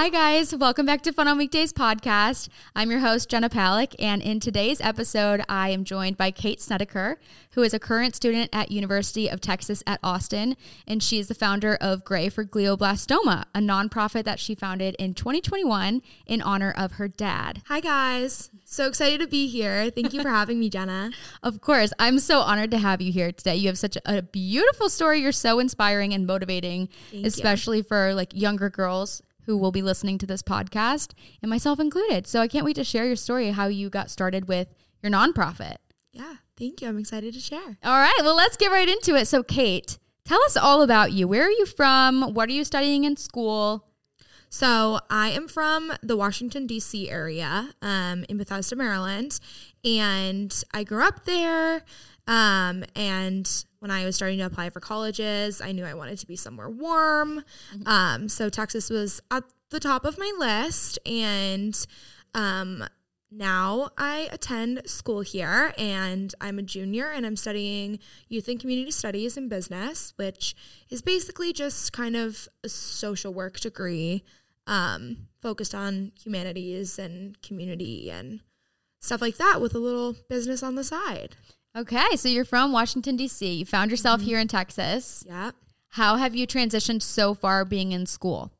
Hi, guys. Welcome back to Fun on Weekdays podcast. I'm your host, Jenna Palick, and in today's episode, I am joined by Kate Snedeker, who is a current student at University of Texas at Austin, and she is the founder of Grey for Glioblastoma, a nonprofit that she founded in 2021 in honor of her dad. Hi, guys. So excited to be here. Thank you for having me, Jenna. Of course, I'm so honored to have you here today. You have such a beautiful story. You're so inspiring and motivating, Thank especially you. for like younger girls who will be listening to this podcast, and myself included. So I can't wait to share your story, how you got started with your nonprofit. Yeah, thank you. I'm excited to share. All right, well, let's get right into it. So, Kate, tell us all about you. Where are you from? What are you studying in school? So, I am from the Washington, D.C. area um, in Bethesda, Maryland, and I grew up there. Um, and when I was starting to apply for colleges, I knew I wanted to be somewhere warm. Mm-hmm. Um, so, Texas was at the top of my list, and um, now I attend school here and I'm a junior and I'm studying youth and community studies and business, which is basically just kind of a social work degree um, focused on humanities and community and stuff like that with a little business on the side. Okay, so you're from Washington, D.C. You found yourself mm-hmm. here in Texas. Yeah. How have you transitioned so far being in school?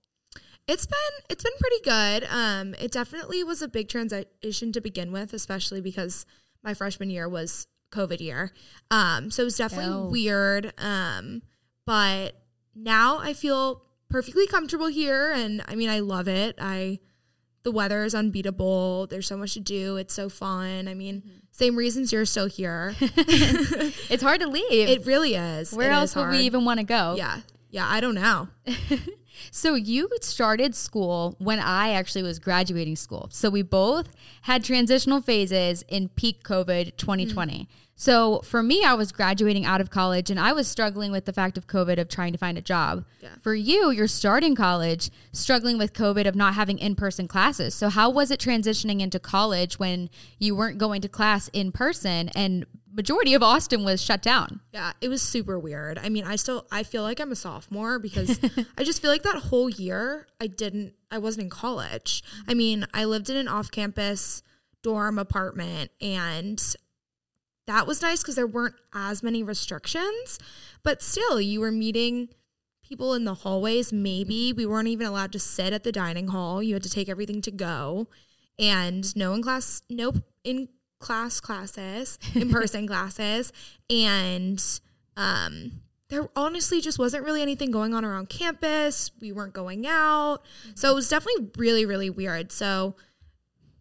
It's been it's been pretty good. Um, it definitely was a big transition to begin with, especially because my freshman year was COVID year. Um, so it was definitely oh. weird. Um, but now I feel perfectly comfortable here, and I mean I love it. I the weather is unbeatable. There's so much to do. It's so fun. I mean, mm-hmm. same reasons you're still here. it's hard to leave. It really is. Where it else would we even want to go? Yeah. Yeah, I don't know. so you started school when I actually was graduating school. So we both had transitional phases in peak COVID 2020. Mm. So for me, I was graduating out of college and I was struggling with the fact of COVID of trying to find a job. Yeah. For you, you're starting college, struggling with COVID of not having in person classes. So how was it transitioning into college when you weren't going to class in person and majority of Austin was shut down. Yeah, it was super weird. I mean, I still I feel like I'm a sophomore because I just feel like that whole year I didn't I wasn't in college. I mean, I lived in an off-campus dorm apartment and that was nice cuz there weren't as many restrictions, but still you were meeting people in the hallways maybe. We weren't even allowed to sit at the dining hall. You had to take everything to go. And no in class no in class classes, in person classes, and um, there honestly just wasn't really anything going on around campus. We weren't going out. So it was definitely really, really weird. So,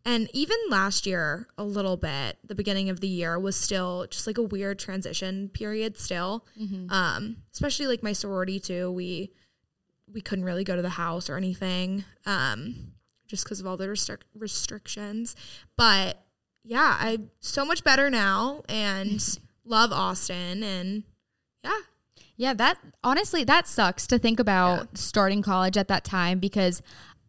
and even last year, a little bit, the beginning of the year was still just like a weird transition period, still. Mm-hmm. Um, especially like my sorority, too. We, we couldn't really go to the house or anything um, just because of all the restric- restrictions. But yeah, I'm so much better now and love Austin and yeah. Yeah, that honestly that sucks to think about yeah. starting college at that time because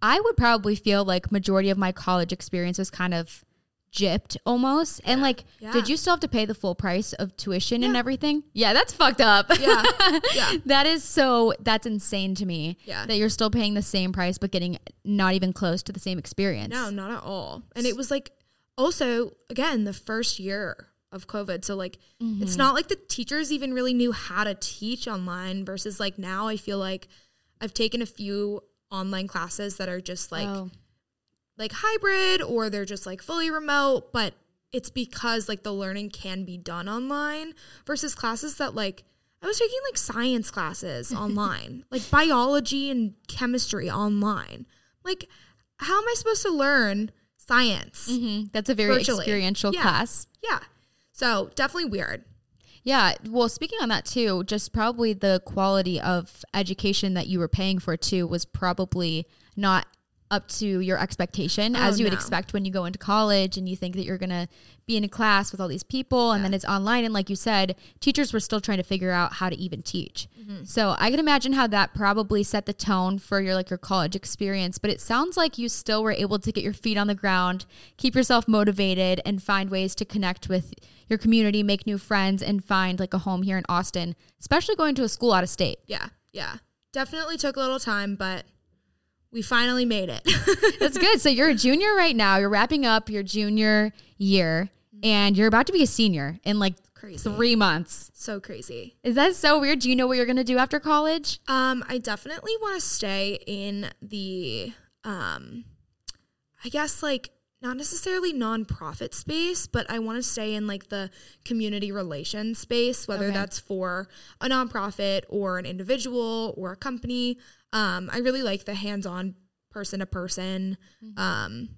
I would probably feel like majority of my college experience was kind of gypped almost. Yeah. And like, yeah. did you still have to pay the full price of tuition yeah. and everything? Yeah, that's fucked up. Yeah. yeah. that is so, that's insane to me. Yeah. That you're still paying the same price, but getting not even close to the same experience. No, not at all. And it was like also, again, the first year of COVID. So, like, mm-hmm. it's not like the teachers even really knew how to teach online versus like now I feel like I've taken a few online classes that are just like, oh. like hybrid or they're just like fully remote, but it's because like the learning can be done online versus classes that like I was taking like science classes online, like biology and chemistry online. Like, how am I supposed to learn science. Mm-hmm. That's a very virtually. experiential yeah. class. Yeah. So definitely weird. Yeah. Well, speaking on that too, just probably the quality of education that you were paying for too was probably not up to your expectation oh, as you no. would expect when you go into college and you think that you're going to be in a class with all these people and then it's online and like you said teachers were still trying to figure out how to even teach mm-hmm. so i can imagine how that probably set the tone for your like your college experience but it sounds like you still were able to get your feet on the ground keep yourself motivated and find ways to connect with your community make new friends and find like a home here in austin especially going to a school out of state yeah yeah definitely took a little time but we finally made it. That's good. So you're a junior right now. You're wrapping up your junior year and you're about to be a senior in like crazy. three months. So crazy. Is that so weird? Do you know what you're going to do after college? Um, I definitely want to stay in the, um, I guess like not necessarily nonprofit space, but I want to stay in like the community relations space, whether okay. that's for a nonprofit or an individual or a company. Um, I really like the hands-on person to person, mm-hmm. um,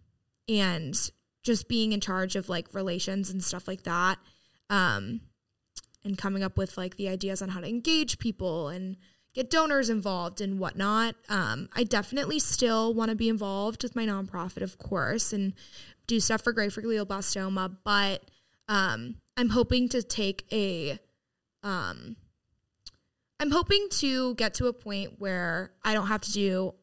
and just being in charge of like relations and stuff like that, um, and coming up with like the ideas on how to engage people and get donors involved and whatnot. Um, I definitely still want to be involved with my nonprofit, of course, and do stuff for Grey for glioblastoma, but um, I'm hoping to take a um, I'm hoping to get to a point where I don't have to do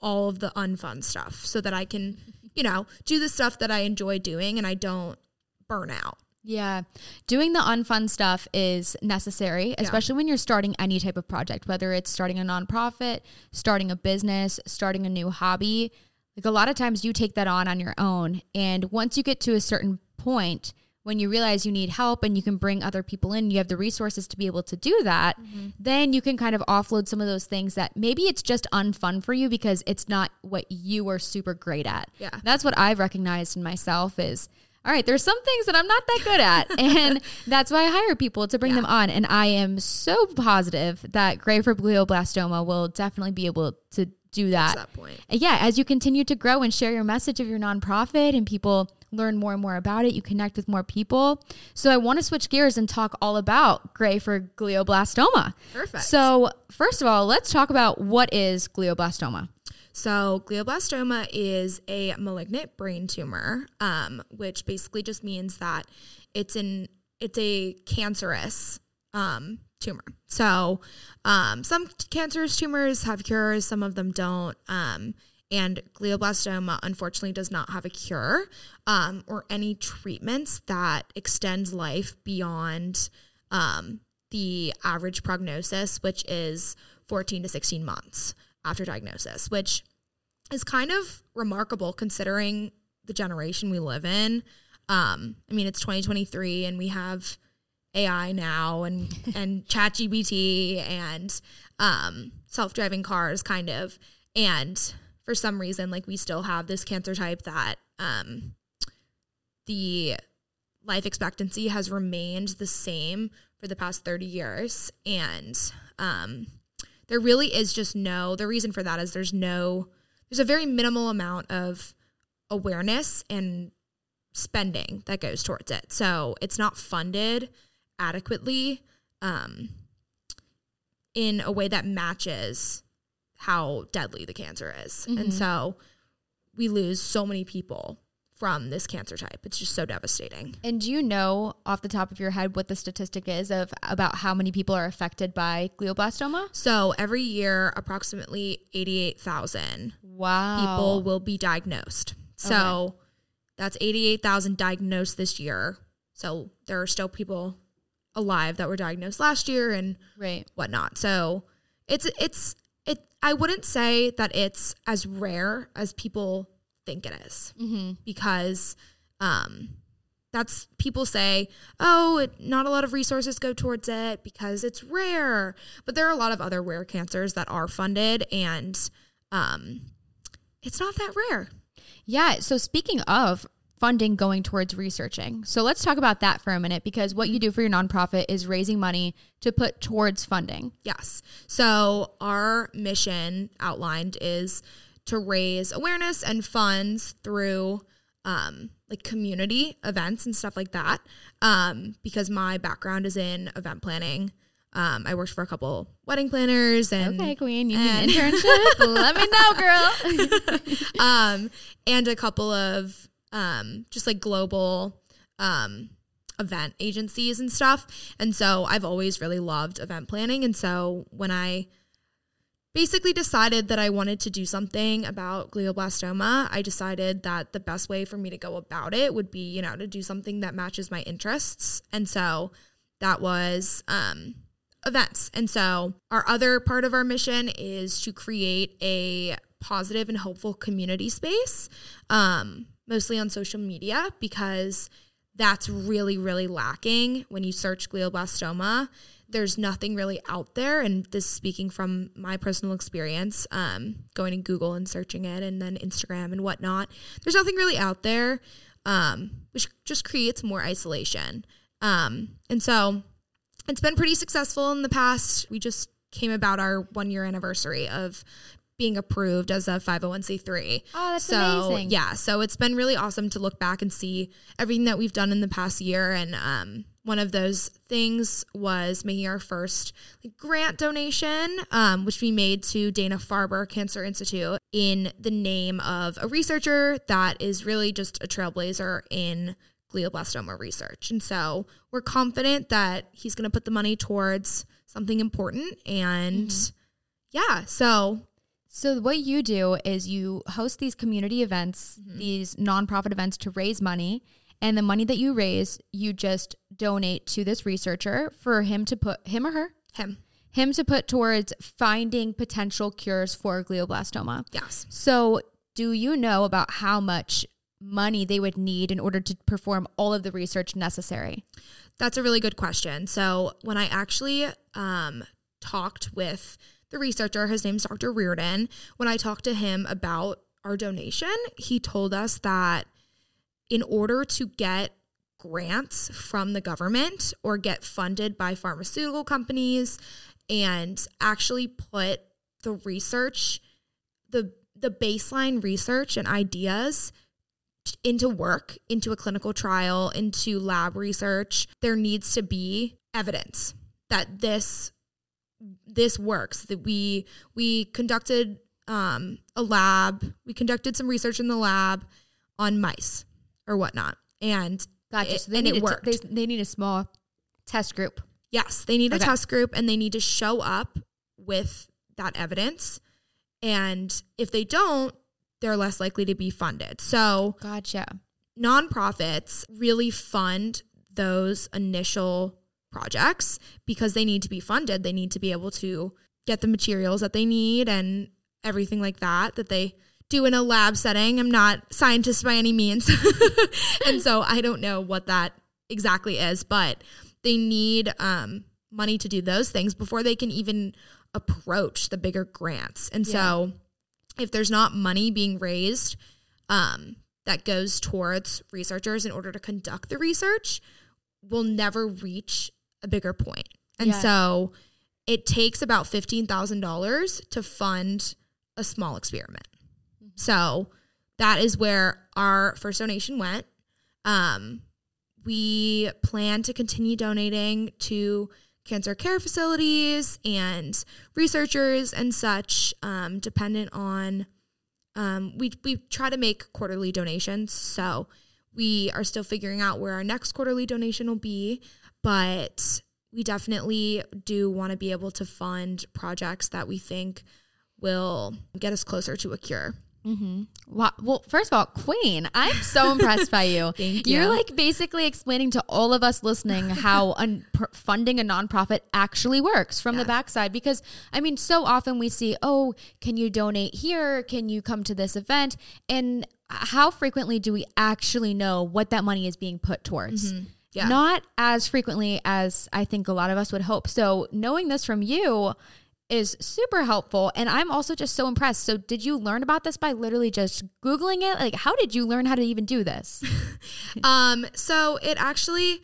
all of the unfun stuff so that I can, you know, do the stuff that I enjoy doing and I don't burn out. Yeah. Doing the unfun stuff is necessary, especially yeah. when you're starting any type of project, whether it's starting a nonprofit, starting a business, starting a new hobby. Like a lot of times you take that on on your own. And once you get to a certain point, when you realize you need help and you can bring other people in, you have the resources to be able to do that, mm-hmm. then you can kind of offload some of those things that maybe it's just unfun for you because it's not what you are super great at. Yeah. That's what I've recognized in myself is all right, there's some things that I'm not that good at. and that's why I hire people to bring yeah. them on. And I am so positive that Grey for glioblastoma will definitely be able to do that. that point. Yeah, as you continue to grow and share your message of your nonprofit and people learn more and more about it. You connect with more people. So I want to switch gears and talk all about grey for glioblastoma. Perfect. So, first of all, let's talk about what is glioblastoma. So, glioblastoma is a malignant brain tumor, um, which basically just means that it's an it's a cancerous um, tumor. So, um, some cancerous tumors have cures, some of them don't. And glioblastoma, unfortunately, does not have a cure um, or any treatments that extends life beyond um, the average prognosis, which is 14 to 16 months after diagnosis, which is kind of remarkable considering the generation we live in. Um, I mean, it's 2023 and we have AI now and and ChatGPT and um, self driving cars, kind of. And for some reason, like we still have this cancer type that um, the life expectancy has remained the same for the past 30 years. And um, there really is just no, the reason for that is there's no, there's a very minimal amount of awareness and spending that goes towards it. So it's not funded adequately um, in a way that matches how deadly the cancer is. Mm-hmm. And so we lose so many people from this cancer type. It's just so devastating. And do you know off the top of your head what the statistic is of about how many people are affected by glioblastoma? So every year, approximately 88,000 wow. people will be diagnosed. So okay. that's 88,000 diagnosed this year. So there are still people alive that were diagnosed last year and right. whatnot. So it's it's it I wouldn't say that it's as rare as people think it is mm-hmm. because um, that's people say, oh, it, not a lot of resources go towards it because it's rare. But there are a lot of other rare cancers that are funded, and um, it's not that rare. Yeah. So speaking of funding going towards researching. So let's talk about that for a minute because what you do for your nonprofit is raising money to put towards funding. Yes. So our mission outlined is to raise awareness and funds through um, like community events and stuff like that. Um, because my background is in event planning. Um, I worked for a couple wedding planners and okay, queen, you need an internship. Let me know, girl. um, and a couple of um, just like global um, event agencies and stuff. And so I've always really loved event planning. And so when I basically decided that I wanted to do something about glioblastoma, I decided that the best way for me to go about it would be, you know, to do something that matches my interests. And so that was um, events. And so our other part of our mission is to create a positive and hopeful community space, um, mostly on social media, because that's really, really lacking when you search glioblastoma. There's nothing really out there. And this speaking from my personal experience, um, going to Google and searching it and then Instagram and whatnot, there's nothing really out there, um, which just creates more isolation. Um, and so it's been pretty successful in the past. We just came about our one year anniversary of being approved as a 501c3. Oh, that's so, amazing. Yeah, so it's been really awesome to look back and see everything that we've done in the past year. And um, one of those things was making our first grant donation, um, which we made to Dana Farber Cancer Institute in the name of a researcher that is really just a trailblazer in glioblastoma research. And so we're confident that he's going to put the money towards something important. And Mm-hmm. yeah, so So what you do is you host these community events, Mm-hmm. these nonprofit events to raise money, and the money that you raise, you just donate to this researcher for him to put him or her him. him to put towards finding potential cures for glioblastoma. Yes. So, do you know about how much money they would need in order to perform all of the research necessary? That's a really good question. So when I actually um, talked with the researcher, his name's Dr. Reardon, when I talked to him about our donation, he told us that in order to get grants from the government or get funded by pharmaceutical companies and actually put the research, the the baseline research and ideas into work, into a clinical trial, into lab research, there needs to be evidence that this this works. That we we conducted um, a lab, we conducted some research in the lab on mice or whatnot, and Gotcha. it, so they and need it a t- worked. they, they need a small test group. Yes, they need a test group and they need to show up with that evidence. And if they don't, they're less likely to be funded. So Gotcha. nonprofits really fund those initial projects because they need to be funded. They need to be able to get the materials that they need and everything like that that they do in a lab setting. I'm not scientist by any means. and so I don't know what that exactly is, but they need um, money to do those things before they can even approach the bigger grants. And so if there's not money being raised um, that goes towards researchers in order to conduct the research, we'll never reach a bigger point. And Yeah. so it takes about $15,000 to fund a small experiment. So that is where our first donation went. Um, we plan to continue donating to cancer care facilities and researchers and such, um, dependent on. Um, we we try to make quarterly donations, so we are still figuring out where our next quarterly donation will be, but we definitely do want to be able to fund projects that we think will get us closer to a cure. Mm-hmm. Wow. Well, first of all, Queen, I'm so impressed by you. Thank You're you. like basically explaining to all of us listening how un- funding a nonprofit actually works from the backside. Because I mean, so often we see, oh, can you donate here? Can you come to this event? And how frequently do we actually know what that money is being put towards? Mm-hmm. Yeah. Not as frequently as I think a lot of us would hope. So knowing this from you is super helpful and I'm also just so impressed. So did you learn about this by literally just googling it? Like how did you learn how to even do this? Um, so it actually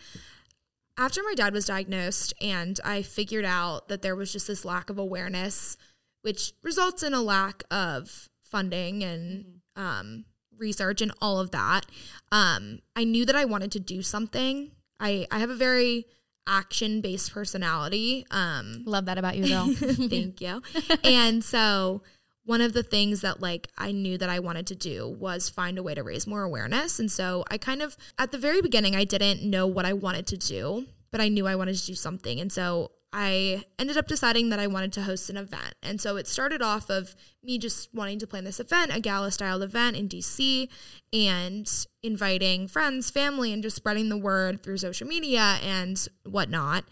after my dad was diagnosed and I figured out that there was just this lack of awareness, which results in a lack of funding and um, research and all of that. Um, I knew that I wanted to do something. I, I have a very action based personality. Um, Love that about you though. Thank you. and so one of the things that like I knew that I wanted to do was find a way to raise more awareness. And so I kind of at the very beginning I didn't know what I wanted to do, but I knew I wanted to do something. And so I ended up deciding that I wanted to host an event. And so it started off of me just wanting to plan this event, a gala style event in DC, and inviting friends, family, and just spreading the word through social media and whatnot.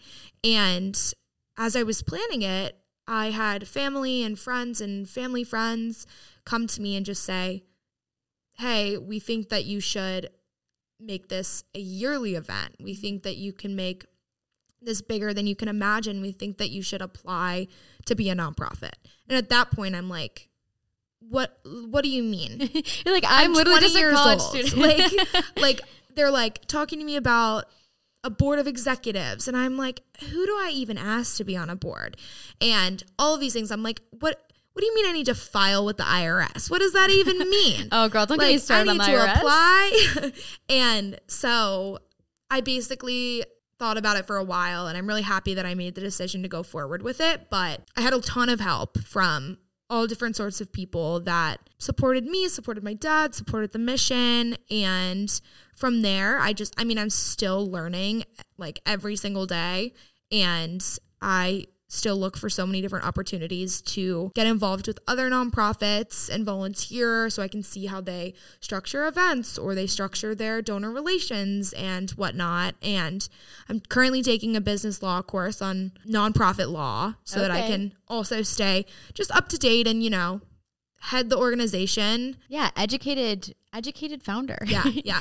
And as I was planning it, I had family and friends and family friends come to me and just say, Hey, we think that you should make this a yearly event. We think that you can make this bigger than you can imagine. We think that you should apply to be a nonprofit. And at that point, I'm like, what what do you mean? You're like, I'm, I'm literally just a college old. student. like like they're like talking to me about a board of executives and I'm like, who do I even ask to be on a board? And all of these things, I'm like, what what do you mean I need to file with the IRS? What does that even mean? oh girl, don't like, get me started I need on the to IRS. apply. and so I basically thought about it for a while and I'm really happy that I made the decision to go forward with it. But I had a ton of help from all different sorts of people that supported me, supported my dad, supported the mission. And from there, I just, I mean, I'm still learning like every single day. And I still look for so many different opportunities to get involved with other nonprofits and volunteer so I can see how they structure events or they structure their donor relations and whatnot. And I'm currently taking a business law course on nonprofit law so okay. that I can also stay just up to date and, you know, head the organization. Yeah, educated educated founder. Yeah, yeah.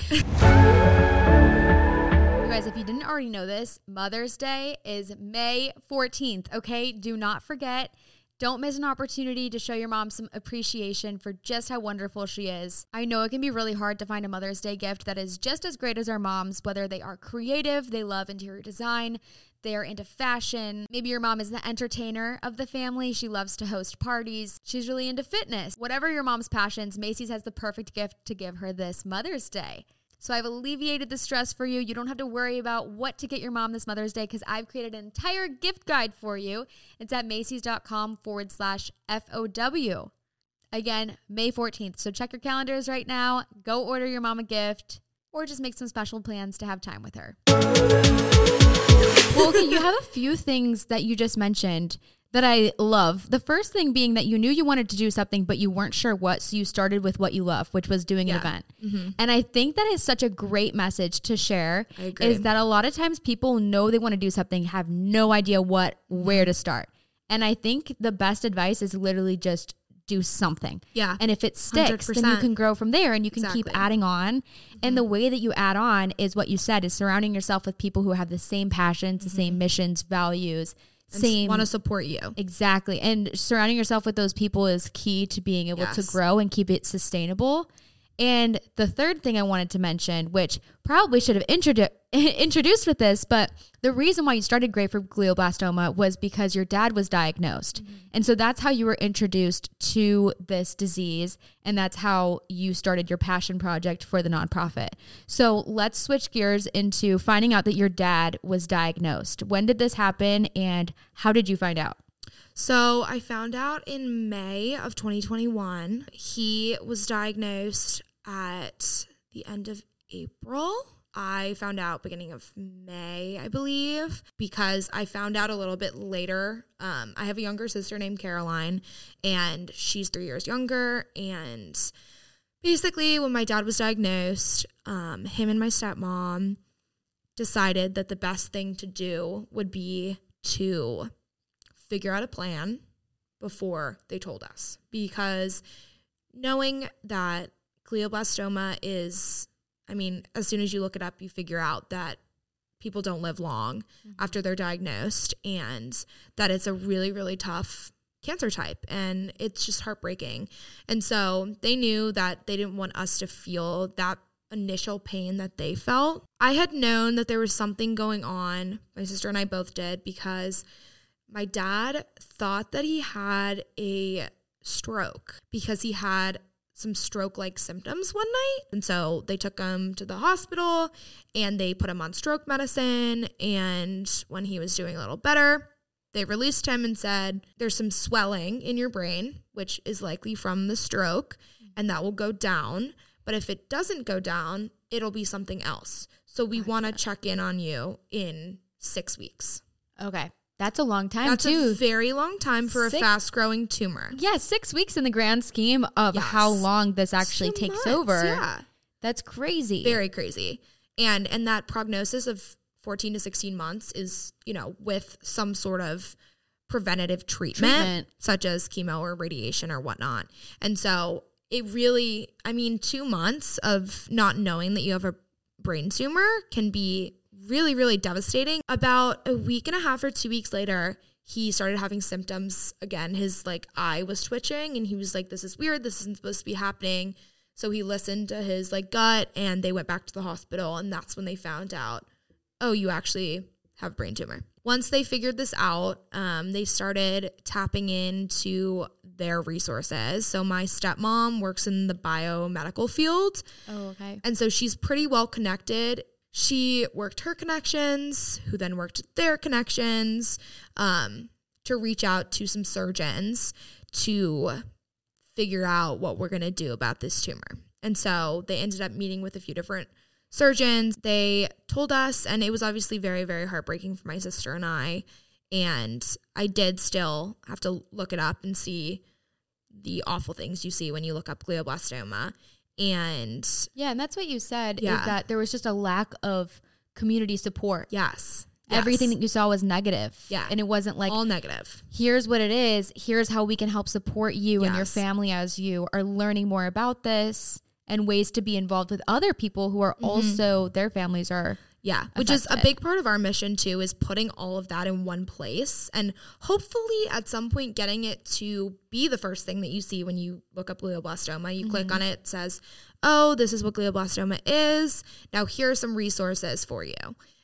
You guys, if you didn't already know this, Mother's Day is May 14th, okay? Do not forget. Don't miss an opportunity to show your mom some appreciation for just how wonderful she is. I know it can be really hard to find a Mother's Day gift that is just as great as our moms, whether they are creative, they love interior design, they are into fashion. Maybe your mom is the entertainer of the family. She loves to host parties. She's really into fitness. Whatever your mom's passions, Macy's has the perfect gift to give her this Mother's Day. So I've alleviated the stress for you. You don't have to worry about what to get your mom this Mother's Day because I've created an entire gift guide for you. It's at Macy's.com forward slash FOW. Again, May 14th. So check your calendars right now. Go order your mom a gift or just make some special plans to have time with her. well, okay, you have a few things that you just mentioned that I love. The first thing being that you knew you wanted to do something, but you weren't sure what. So you started with what you love, which was doing yeah. an event. Mm-hmm. And I think that is such a great message to share is that a lot of times people know they want to do something, have no idea what, where to start. And I think the best advice is literally just do something. Yeah. And if it sticks, 100%. then you can grow from there and you can exactly. keep adding on. Mm-hmm. And the way that you add on is what you said is surrounding yourself with people who have the same passions, mm-hmm. the same missions, values, same want to support you. Exactly. And surrounding yourself with those people is key to being able yes. to grow and keep it sustainable. And the third thing I wanted to mention, which probably should have introdu- introduced with this, but the reason why you started Grey for glioblastoma was because your dad was diagnosed. Mm-hmm. And so that's how you were introduced to this disease. And that's how you started your passion project for the nonprofit. So let's switch gears into finding out that your dad was diagnosed. When did this happen and how did you find out? So I found out in May of 2021. He was diagnosed at the end of April. I found out beginning of May, I believe, because I found out a little bit later. Um, I have a younger sister named Caroline, and she's three years younger. And basically, when my dad was diagnosed, um, him and my stepmom decided that the best thing to do would be to figure out a plan before they told us because knowing that glioblastoma is, I mean, as soon as you look it up, you figure out that people don't live long mm-hmm. after they're diagnosed and that it's a really, really tough cancer type and it's just heartbreaking. And so they knew that they didn't want us to feel that initial pain that they felt. I had known that there was something going on. My sister and I both did because my dad thought that he had a stroke because he had some stroke like symptoms one night. And so they took him to the hospital and they put him on stroke medicine. And when he was doing a little better, they released him and said, There's some swelling in your brain, which is likely from the stroke, and that will go down. But if it doesn't go down, it'll be something else. So we oh want to check in on you in six weeks. Okay. That's a long time That's too. a very long time for six, a fast growing tumor. Yeah, six weeks in the grand scheme of yes. how long this actually Two takes months, over. Yeah. That's crazy. Very crazy. And and that prognosis of 14 to 16 months is, you know, with some sort of preventative treatment, Treatment. such as chemo or radiation or whatnot. And so it really, I mean, two months of not knowing that you have a brain tumor can be really, really devastating. About a week and a half or two weeks later, he started having symptoms again. His like eye was twitching and he was like, This is weird. This isn't supposed to be happening. So he listened to his like gut and they went back to the hospital and that's when they found out, oh, you actually have brain tumor. Once they figured this out, um, they started tapping into their resources. So my stepmom works in the biomedical field. Oh, okay. And so she's pretty well connected. She worked her connections, who then worked their connections, um, to reach out to some surgeons to figure out what we're going to do about this tumor. And so they ended up meeting with a few different surgeons. They told us, and it was obviously very, very heartbreaking for my sister and I. And I did still have to look it up and see the awful things you see when you look up glioblastoma. And Yeah, and that's what you said Yeah. is that there was just a lack of community support. yes, Everything yes. that you saw was negative. Yeah. And it wasn't like all negative. here's what it is. Here's how we can help support you and your family as you are learning more about this and ways to be involved with other people who are Mm-hmm. also their families are Yeah, which is a affected. big part of our mission too, is putting all of that in one place and hopefully at some point getting it to be the first thing that you see when you look up glioblastoma. You click on mm-hmm. it, it says, oh, this is what glioblastoma is. Now here are some resources for you.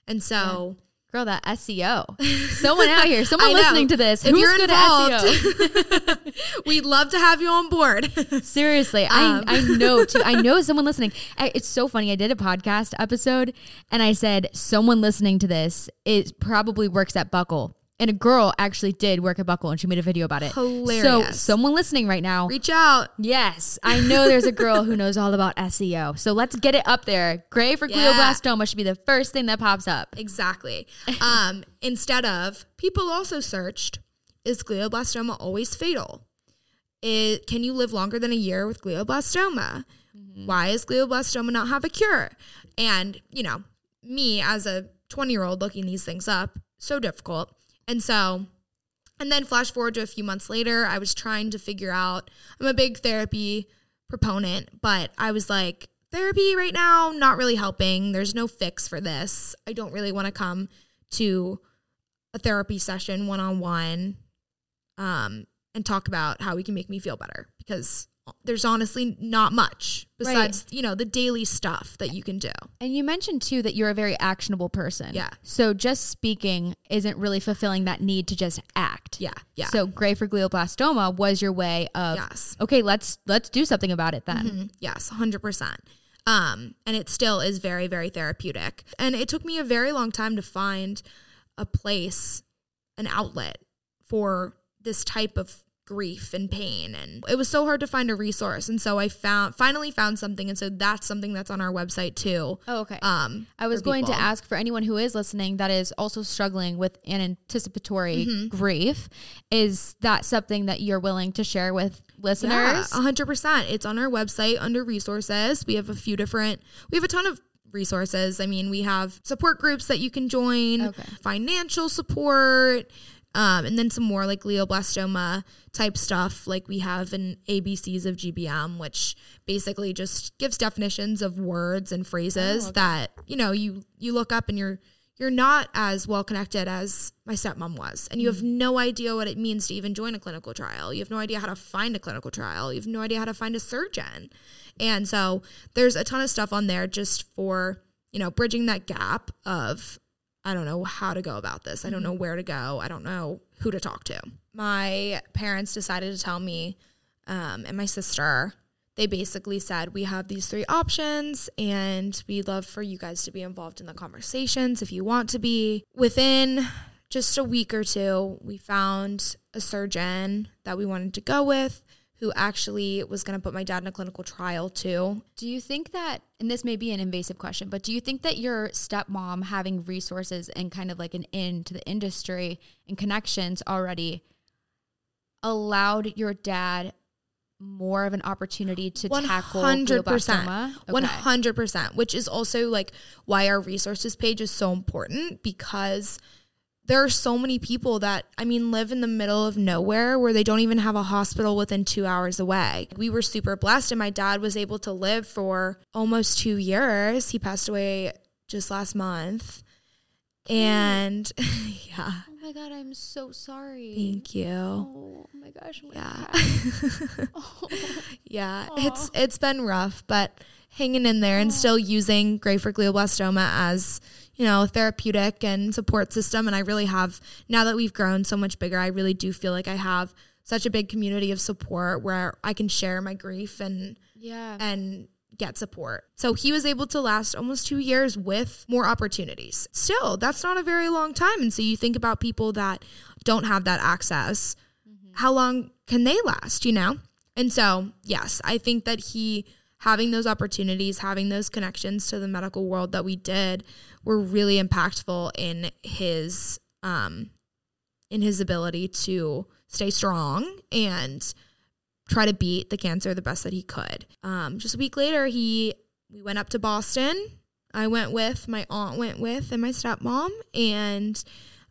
And so girl that SEO. Someone out here, someone listening to this, if who's you're good at SEO? involved, we'd love to have you on board. Seriously, Um. I I know too. I know someone listening. I, it's so funny. I did a podcast episode and I said someone listening to this it probably works at Buckle. And a girl actually did work at Buckle and she made a video about it. Hilarious. So someone listening right now. Reach out. Yes, I know there's a girl who knows all about SEO. So let's get it up there. Grey for Yeah. glioblastoma should be the first thing that pops up. Exactly. Um, instead of people also searched, is glioblastoma always fatal? It, can you live longer than a year with glioblastoma? Why is glioblastoma not have a cure? And, you know, me as a 20 year old looking these things up, so difficult. And so, and then flash forward to a few months later, I was trying to figure out, I'm a big therapy proponent, but I was like, therapy right now, not really helping. There's no fix for this. I don't really want to come to a therapy session one on one and talk about how we can make me feel better because there's honestly not much besides, you know, the daily stuff that you can do. And you mentioned too that you're a very actionable person. Yeah. So just speaking isn't really fulfilling that need to just act. Yeah. Yeah. So grey for glioblastoma was your way of Yes. okay, let's let's do something about it then. Mhm. Yes, 100%. Um, and it still is very, very therapeutic. And it took me a very long time to find a place, an outlet for this type of grief and pain and it was so hard to find a resource and so i found finally found something and so that's something that's on our website too Oh, okay. um I was going to ask for anyone who is listening that is also struggling with an anticipatory Mm-hmm. grief, is that something that you're willing to share with listeners? Yeah, hundred percent. It's on our website under resources. We have a few different. We have a ton of resources. I mean, we have support groups that you can join, Okay. financial support, um, and then some more like glioblastoma type stuff. Like we have an ABCs of GBM, which basically just gives definitions of words and phrases that you know you you look up and you're you're not as well connected as my stepmom was. And you have no idea what it means to even join a clinical trial. You have no idea how to find a clinical trial. You have no idea how to find a surgeon. And so there's a ton of stuff on there just for you know bridging that gap of i don't know how to go about this. I don't know where to go. I don't know who to talk to. My parents decided to tell me um, and my sister they basically said we have these three options and we'd love for you guys to be involved in the conversations if you want to be. Within just a week or two we found a surgeon that we wanted to go with who actually was going to put my dad in a clinical trial too Do you think that, and this may be an invasive question, but do you think that your stepmom having resources and kind of like an in to the industry and connections already allowed your dad more of an opportunity to tackle 100%. Okay. hundred percent, which is also like why our resources page is so important because there are so many people that I mean live in the middle of nowhere where they don't even have a hospital within 2 hours away. We were super blessed and my dad was able to live for almost 2 years. He passed away just last month. And yeah. Oh my god, I'm so sorry. Thank you. Oh my gosh. yeah. oh. Yeah. Aww. It's it's been rough, but hanging in there Aww. and still using grey for glioblastoma as you know, therapeutic and support system. And I really have, now that we've grown so much bigger, I really do feel like I have such a big community of support where I can share my grief and, yeah, and get support. So he was able to last almost two years with more opportunities. Still, that's not a very long time. And so you think about people that don't have that access, mm-hmm. how long can they last, you know? And so, yes, I think that he having those opportunities, having those connections to the medical world that we did were really impactful in his um in his ability to stay strong and try to beat the cancer the best that he could. Um, just a week later, he we went up to Boston. I went with my aunt went with and my stepmom, and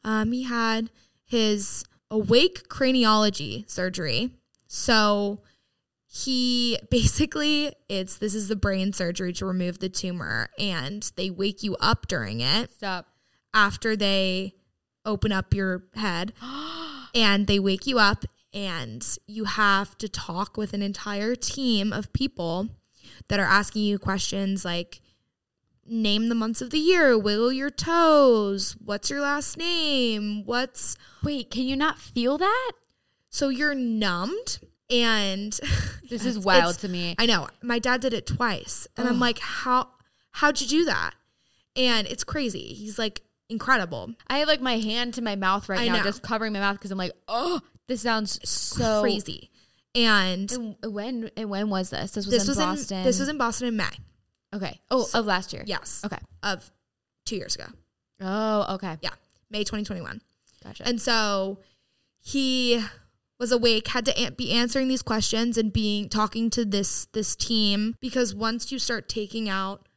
um, he had his awake craniotomy surgery. So he basically it's this is the brain surgery to remove the tumor and they wake you up during it stop. after they open up your head and they wake you up and you have to talk with an entire team of people that are asking you questions like name the months of the year. Wiggle your toes. What's your last name? What's wait can you not feel that? So you're numbed and this is wild to me. I know. My dad did it twice. And I'm like, how how'd you do that? And it's crazy. He's like incredible. I have like my hand to my mouth right I now, know. just covering my mouth because I'm like, oh, this sounds so crazy. And, and when and when was this? This was this in was Boston. In, this was in Boston in May. Okay. Oh, so, of last year. Yes. Okay. Of two years ago. Oh, okay. Yeah. May 2021. Gotcha. And so he was awake had to be answering these questions and being talking to this this team. Because once you start taking out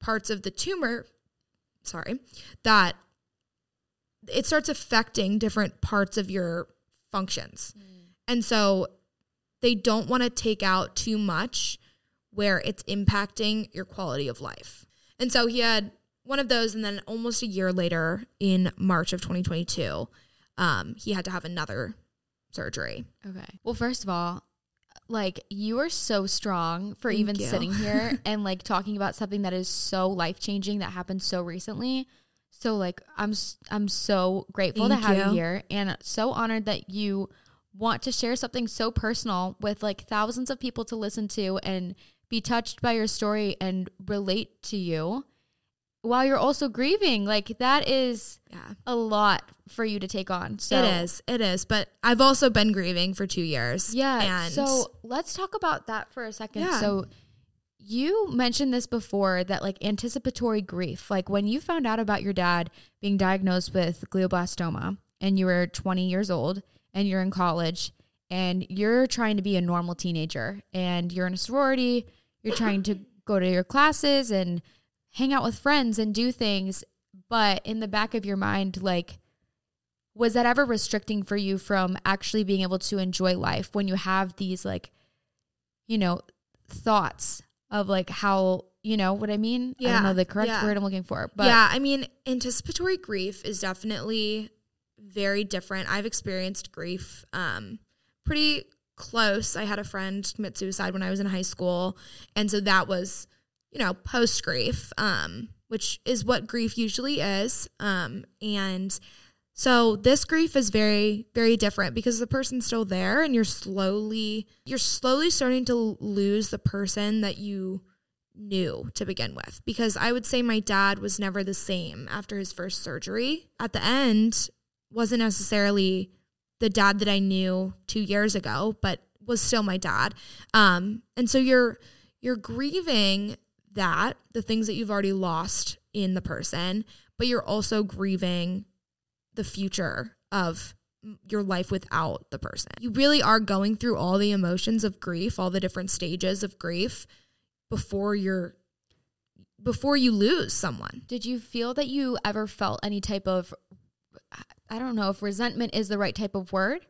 parts of the tumor sorry that it starts affecting different parts of your functions. Mm. and so they don't want to take out too much where it's impacting your quality of life. And so he had one of those and then almost a year later in march of 2022 um, he had to have another surgery. Okay. Well, first of all, like you are so strong for Thank even you. sitting here and like talking about something that is so life changing that happened so recently. So like I'm I'm so grateful Thank to have you. you here and so honored that you want to share something so personal with like thousands of people to listen to and be touched by your story and relate to you while you're also grieving. Like that is yeah. a lot for you to take on. So it is. It is. But I've also been grieving for two years. Yeah. And so let's talk about that for a second. Yeah. So you mentioned this before that like anticipatory grief, like when you found out about your dad being diagnosed with glioblastoma and you were 20 years old and you're in college and you're trying to be a normal teenager and you're in a sorority, you're trying to go to your classes and hang out with friends and do things, but in the back of your mind, like, was that ever restricting for you from actually being able to enjoy life when you have these, like, you know, thoughts of like how, you know what I mean? Yeah. I don't know the correct yeah. word I'm looking for. But yeah, I mean, anticipatory grief is definitely very different. I've experienced grief um, pretty close. I had a friend commit suicide when I was in high school. And so that was you know, post grief, um, which is what grief usually is. Um, and so this grief is very, very different because the person's still there and you're slowly, you're slowly starting to lose the person that you knew to begin with. Because I would say my dad was never the same after his first surgery. At the end, wasn't necessarily the dad that I knew two years ago, but was still my dad. Um, and so you're you're grieving that, the things that you've already lost in the person, but you're also grieving the future of your life without the person. You really are going through all the emotions of grief, all the different stages of grief before you're before you lose someone. Did you feel that you ever felt any type of I don't know if resentment is the right type of word,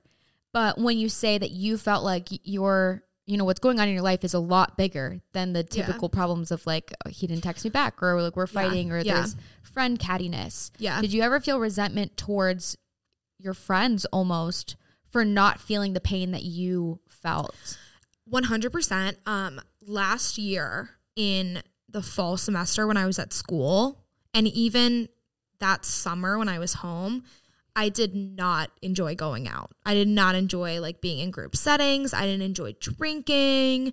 but when you say that you felt like your you know what's going on in your life is a lot bigger than the typical yeah. problems of like oh, he didn't text me back or like we're fighting yeah. or yeah. there's friend cattiness. Yeah. Did you ever feel resentment towards your friends almost for not feeling the pain that you felt? 100%. Um last year in the fall semester when I was at school and even that summer when I was home, I did not enjoy going out. I did not enjoy like being in group settings. I didn't enjoy drinking.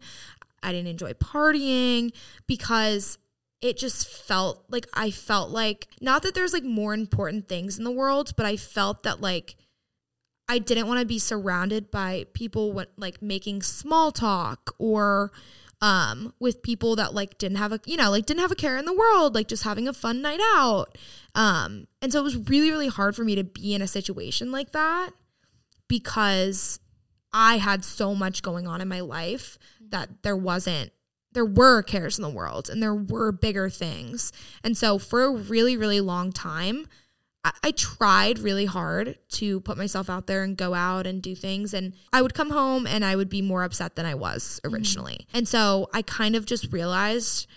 I didn't enjoy partying because it just felt like I felt like not that there's like more important things in the world, but I felt that like I didn't want to be surrounded by people like making small talk or um, with people that like didn't have a you know like didn't have a care in the world like just having a fun night out. Um, and so it was really really hard for me to be in a situation like that because i had so much going on in my life that there wasn't there were cares in the world and there were bigger things. And so for a really really long time I, I tried really hard to put myself out there and go out and do things. And I would come home and I would be more upset than I was mm-hmm. originally. Mm-hmm. And so I kind of just realized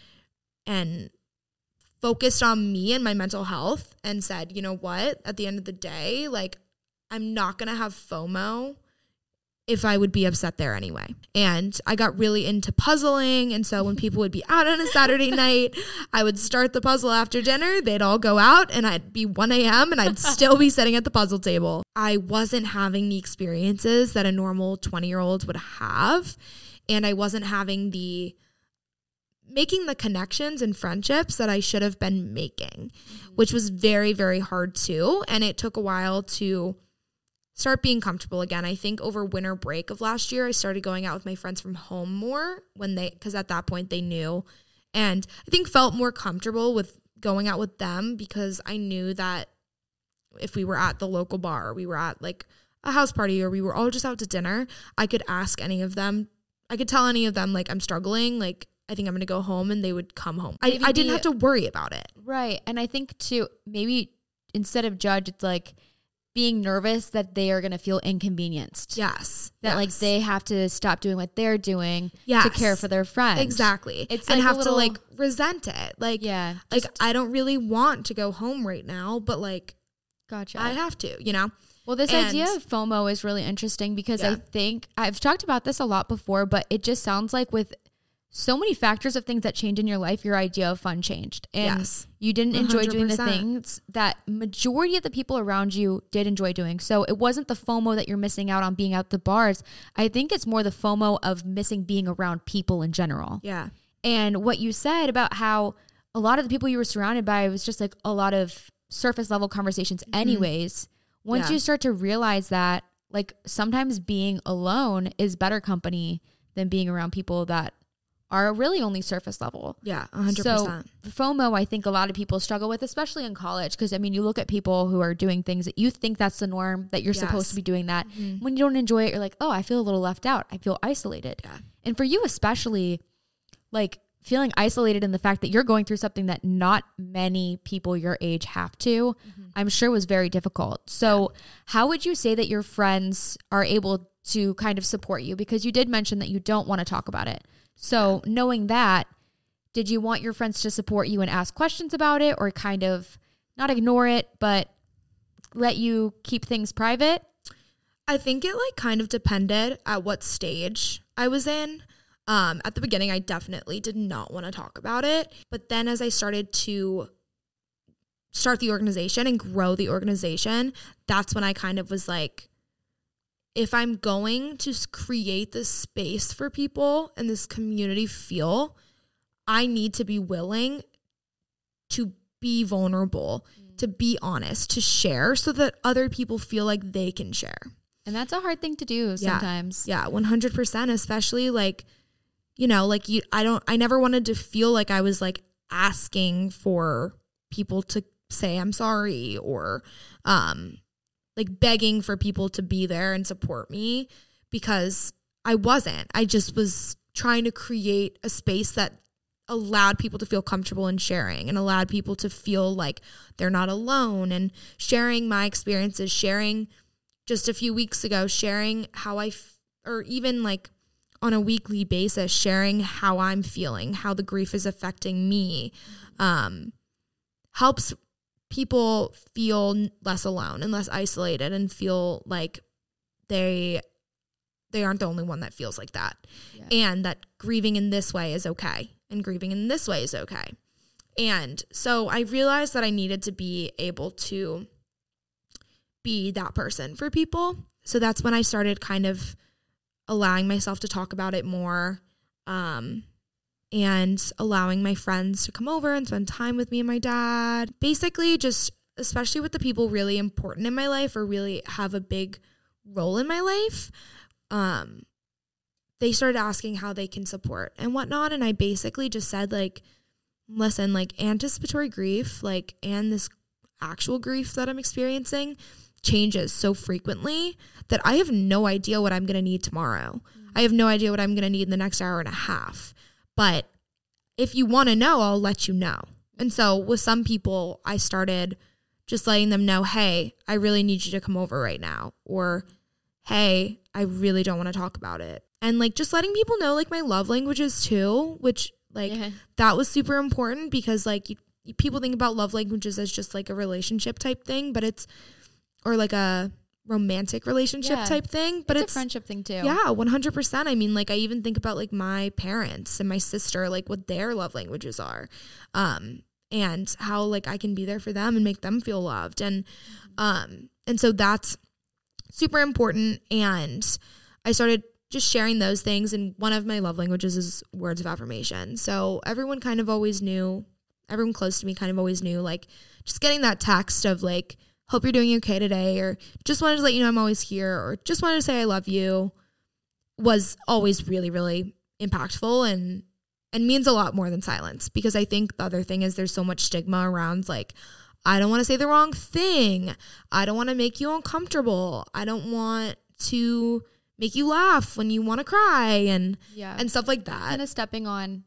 and focused on me and my mental health and said, you know what? At the end of the day, like, I'm not going to have FOMO if I would be upset there anyway. And I got really into puzzling. And so when people would be out on a Saturday night, I would start the puzzle after dinner. They'd all go out and I'd be 1 a.m. and I'd still be sitting at the puzzle table. I wasn't having the experiences that a normal 20 year old would have. And I wasn't having the making the connections and friendships that I should have been making, which was very, very hard too. And it took a while to start being comfortable again. I think over winter break of last year, I started going out with my friends from home more when they, because at that point they knew. And I think felt more comfortable with going out with them because I knew that if we were at the local bar, we were at like a house party, or we were all just out to dinner, I could ask any of them. I could tell any of them, like, I'm struggling. Like, I think I'm going to go home, and they would come home. I, I didn't have to worry about it. Right. And I think, too, maybe instead of judge, it's like, being nervous that they are going to feel inconvenienced. Yes. That yes. like they have to stop doing what they're doing yes. to care for their friends. Exactly. It's and like have little, to like resent it. Like yeah, like I don't really want to go home right now, but like gotcha. I have to, you know. Well, this and, idea of FOMO is really interesting because yeah. I think I've talked about this a lot before, but it just sounds like with so many factors of things that change in your life, your idea of fun changed. And yes. you didn't enjoy 100%. doing the things that majority of the people around you did enjoy doing. So it wasn't the FOMO that you're missing out on being out the bars. I think it's more the FOMO of missing being around people in general. Yeah. And what you said about how a lot of the people you were surrounded by was just like a lot of surface level conversations mm-hmm. anyways. Once yeah. you start to realize that like sometimes being alone is better company than being around people that are really only surface level. Yeah, 100%. So FOMO, I think a lot of people struggle with, especially in college, because I mean, you look at people who are doing things that you think that's the norm, that you're yes. supposed to be doing that. Mm-hmm. When you don't enjoy it, you're like, oh, I feel a little left out. I feel isolated. Yeah. And for you, especially, like feeling isolated in the fact that you're going through something that not many people your age have to, mm-hmm. I'm sure was very difficult. So, yeah. how would you say that your friends are able to kind of support you? Because you did mention that you don't want to talk about it. So, knowing that, did you want your friends to support you and ask questions about it or kind of not ignore it, but let you keep things private? I think it like kind of depended at what stage I was in. Um, at the beginning, I definitely did not want to talk about it. But then as I started to start the organization and grow the organization, that's when I kind of was like, if I'm going to create this space for people and this community feel, I need to be willing to be vulnerable, mm. to be honest, to share so that other people feel like they can share. And that's a hard thing to do sometimes. Yeah, yeah 100%, especially like you know, like you I don't I never wanted to feel like I was like asking for people to say I'm sorry or um like begging for people to be there and support me because I wasn't. I just was trying to create a space that allowed people to feel comfortable in sharing and allowed people to feel like they're not alone and sharing my experiences, sharing just a few weeks ago, sharing how I, f- or even like on a weekly basis, sharing how I'm feeling, how the grief is affecting me, um, helps people feel less alone and less isolated and feel like they they aren't the only one that feels like that. Yeah. and that grieving in this way is okay and grieving in this way is okay. And so i realized that i needed to be able to be that person for people. So that's when i started kind of allowing myself to talk about it more. Um, and allowing my friends to come over and spend time with me and my dad basically just especially with the people really important in my life or really have a big role in my life um, they started asking how they can support and whatnot. And I basically just said, like, listen, like anticipatory grief, like, and this actual grief that I'm experiencing changes so frequently that I have no idea what I'm going to need tomorrow. Mm-hmm. I have no idea what I'm going to need in the next hour and a half. But if you want to know, I'll let you know. And so with some people, I started just letting them know, hey, I really need you to come over right now. Or, hey, I really don't want to talk about it. And like just letting people know like my love languages too, which like yeah. that was super important because like you, people think about love languages as just like a relationship type thing, but it's or like a romantic relationship yeah. type thing, but it's, it's, a friendship thing too. Yeah, 100%. I mean, like I even think about like my parents and my sister, like what their love languages are. Um and how like I can be there for them and make them feel loved and um and so that's super important. And I started just sharing those things. And one of my love languages is words of affirmation. So everyone kind of always knew, everyone close to me kind of always knew, like, just getting that text of, like, hope you're doing okay today, or just wanted to let you know I'm always here, or just wanted to say I love you was always really, really impactful and and means a lot more than silence because I think the other thing is there's so much stigma around like I don't want to say the wrong thing. I don't want to make you uncomfortable. I don't want to make you laugh when you want to cry and yeah. and stuff like that. Kind of stepping on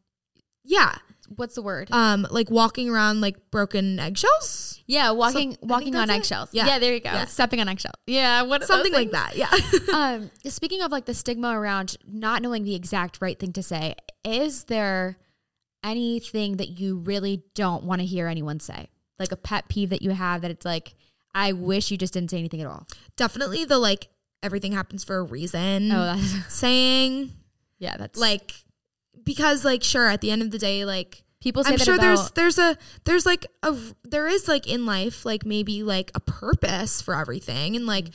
Yeah. What's the word? Um like walking around like broken eggshells? Yeah, walking so, walking on eggshells. Yeah. yeah, there you go. Yeah. Stepping on eggshells. Yeah, what something like that. Yeah. um speaking of like the stigma around not knowing the exact right thing to say, is there anything that you really don't want to hear anyone say? like a pet peeve that you have that it's like, I wish you just didn't say anything at all? Definitely the like everything happens for a reason. Oh, that's saying. Yeah, that's like because like sure at the end of the day like people say I'm sure there's there's a there's like a there is like in life like maybe like a purpose for everything. And like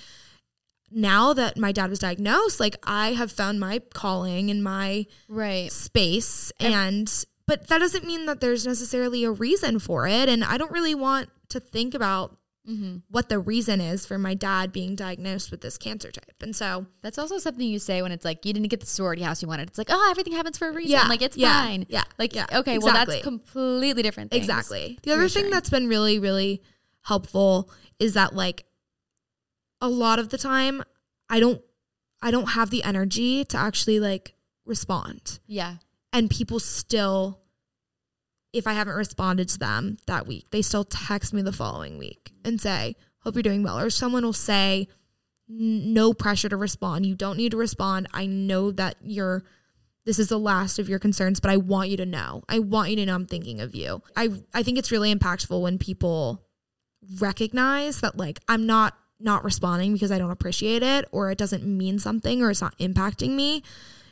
now that my dad was diagnosed like I have found my calling and my right. space. And but that doesn't mean that there's necessarily a reason for it. And I don't really want to think about mm-hmm. what the reason is for my dad being diagnosed with this cancer type. And so that's also something you say when it's like you didn't get the sorority house you wanted. It's like, oh, everything happens for a reason. Yeah, like it's yeah, fine. Yeah. Like yeah, okay, exactly. well that's completely different. Things. Exactly. The other thing that's been really, really helpful is that like a lot of the time I don't I don't have the energy to actually like respond. Yeah and people still if I haven't responded to them that week, they still text me the following week and say, Hope you're doing well. Or someone will say, No pressure to respond. You don't need to respond. I know that you're, this is the last of your concerns, but I want you to know. I want you to know I'm thinking of you. I, I think it's really impactful when people recognize that, like, I'm not not responding because I don't appreciate it or it doesn't mean something or it's not impacting me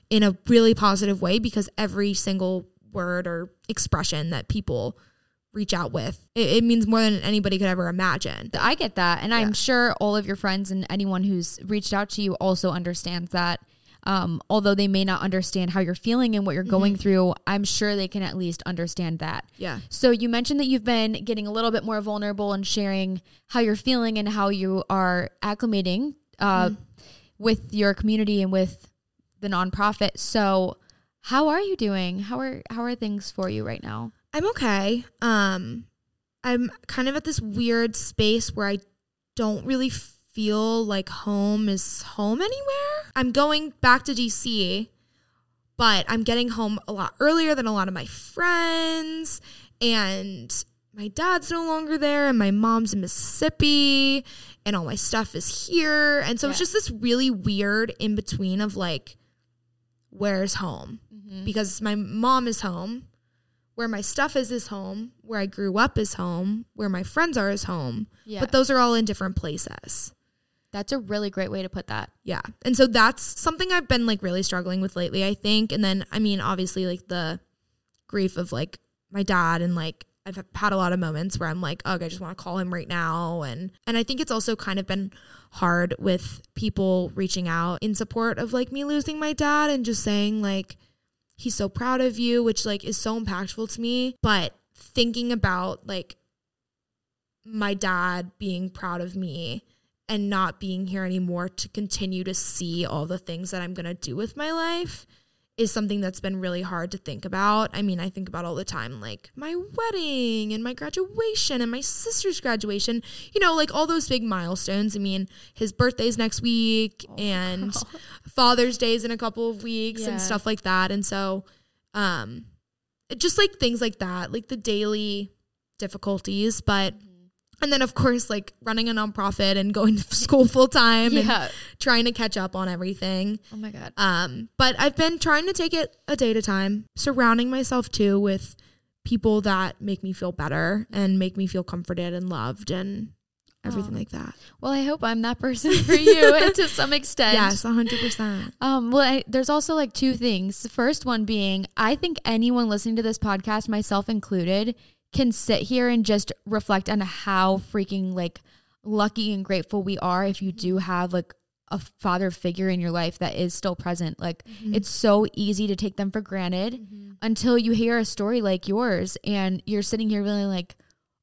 in a really positive way because every single word or expression that people reach out with. It, it, means more than anybody could ever imagine. I get that. And yeah. I'm sure all of your friends and anyone who's reached out to you also understands that. Um, although they may not understand how you're feeling and what you're mm-hmm. going through, I'm sure they can at least understand that. Yeah. So you mentioned that you've been getting a little bit more vulnerable and sharing how you're feeling and how you are acclimating uh, mm-hmm. with your community and with the nonprofit. So how are you doing? How are how are things for you right now? I'm okay. Um I'm kind of at this weird space where I don't really feel like home is home anywhere. I'm going back to DC, but I'm getting home a lot earlier than a lot of my friends. And my dad's no longer there, and my mom's in Mississippi, and all my stuff is here. And so yeah. it's just this really weird in between of like, where's home? Mm-hmm. Because my mom is home, where my stuff is is home, where I grew up is home, where my friends are is home. Yeah. But those are all in different places. That's a really great way to put that. Yeah. And so that's something I've been like really struggling with lately, I think. And then, I mean, obviously, like the grief of like my dad and like I've had a lot of moments where I'm like, oh, I just want to call him right now. And and I think it's also kind of been hard with people reaching out in support of like me losing my dad and just saying like he's so proud of you, which like is so impactful to me. But thinking about like my dad being proud of me and not being here anymore to continue to see all the things that I'm going to do with my life is something that's been really hard to think about. I mean, I think about all the time like my wedding and my graduation and my sister's graduation, you know, like all those big milestones. I mean, his birthday's next week oh, and Father's Day's in a couple of weeks yeah. and stuff like that. And so um just like things like that, like the daily difficulties, but mm-hmm and then of course like running a nonprofit and going to school full time yeah. and trying to catch up on everything. Oh my god. Um but I've been trying to take it a day at a time, surrounding myself too with people that make me feel better and make me feel comforted and loved and everything oh. like that. Well, I hope I'm that person for you to some extent. Yes, 100%. Um well, I, there's also like two things. The first one being I think anyone listening to this podcast, myself included, can sit here and just reflect on how freaking like lucky and grateful we are if you do have like a father figure in your life that is still present. Like mm-hmm. it's so easy to take them for granted mm-hmm. until you hear a story like yours and you're sitting here really like,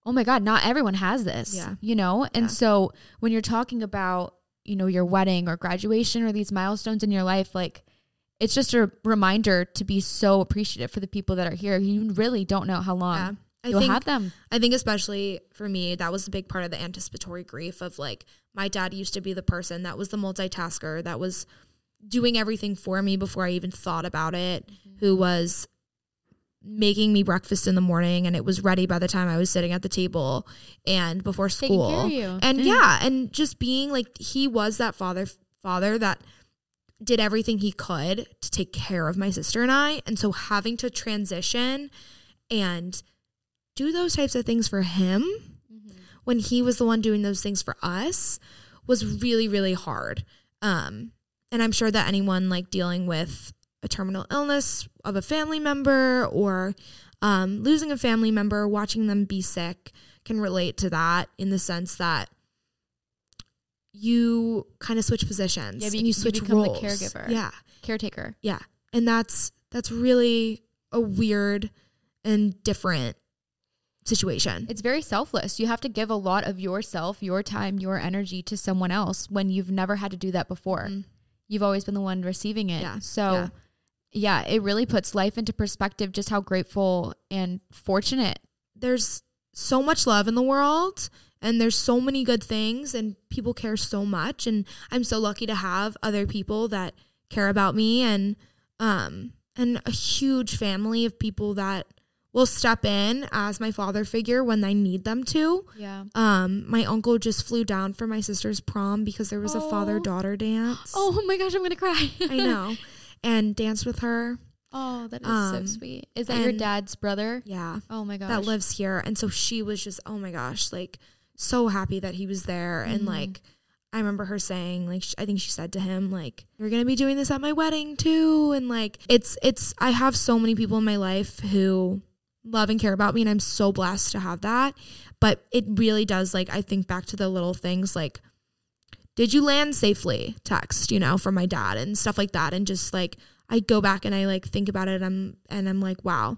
oh my God, not everyone has this. Yeah. You know? And yeah. so when you're talking about, you know, your wedding or graduation or these milestones in your life, like it's just a reminder to be so appreciative for the people that are here. You really don't know how long. Yeah I You'll think, have them. I think especially for me, that was a big part of the anticipatory grief of like my dad used to be the person that was the multitasker that was doing everything for me before I even thought about it, mm-hmm. who was making me breakfast in the morning and it was ready by the time I was sitting at the table and before school. And mm. yeah, and just being like he was that father father that did everything he could to take care of my sister and I. And so having to transition and do those types of things for him mm-hmm. when he was the one doing those things for us was really really hard. Um and i'm sure that anyone like dealing with a terminal illness of a family member or um, losing a family member watching them be sick can relate to that in the sense that you kind of switch positions yeah, you, you switch you become roles. the caregiver. Yeah. Caretaker. Yeah. And that's that's really a weird and different situation. It's very selfless. You have to give a lot of yourself, your time, your energy to someone else when you've never had to do that before. Mm. You've always been the one receiving it. Yeah. So, yeah. yeah, it really puts life into perspective just how grateful and fortunate. There's so much love in the world and there's so many good things and people care so much and I'm so lucky to have other people that care about me and um and a huge family of people that will step in as my father figure when I need them to. Yeah. Um, my uncle just flew down for my sister's prom because there was oh. a father daughter dance. Oh my gosh, I'm gonna cry. I know. And danced with her. Oh, that is um, so sweet. Is that your dad's brother? Yeah. Oh my gosh. That lives here. And so she was just, oh my gosh, like so happy that he was there. Mm-hmm. And like, I remember her saying, like, I think she said to him, like, you're going to be doing this at my wedding too. And like, it's, it's, I have so many people in my life who love and care about me and I'm so blessed to have that. But it really does like I think back to the little things like did you land safely text, you know, from my dad and stuff like that and just like I go back and I like think about it and I'm and I'm like wow.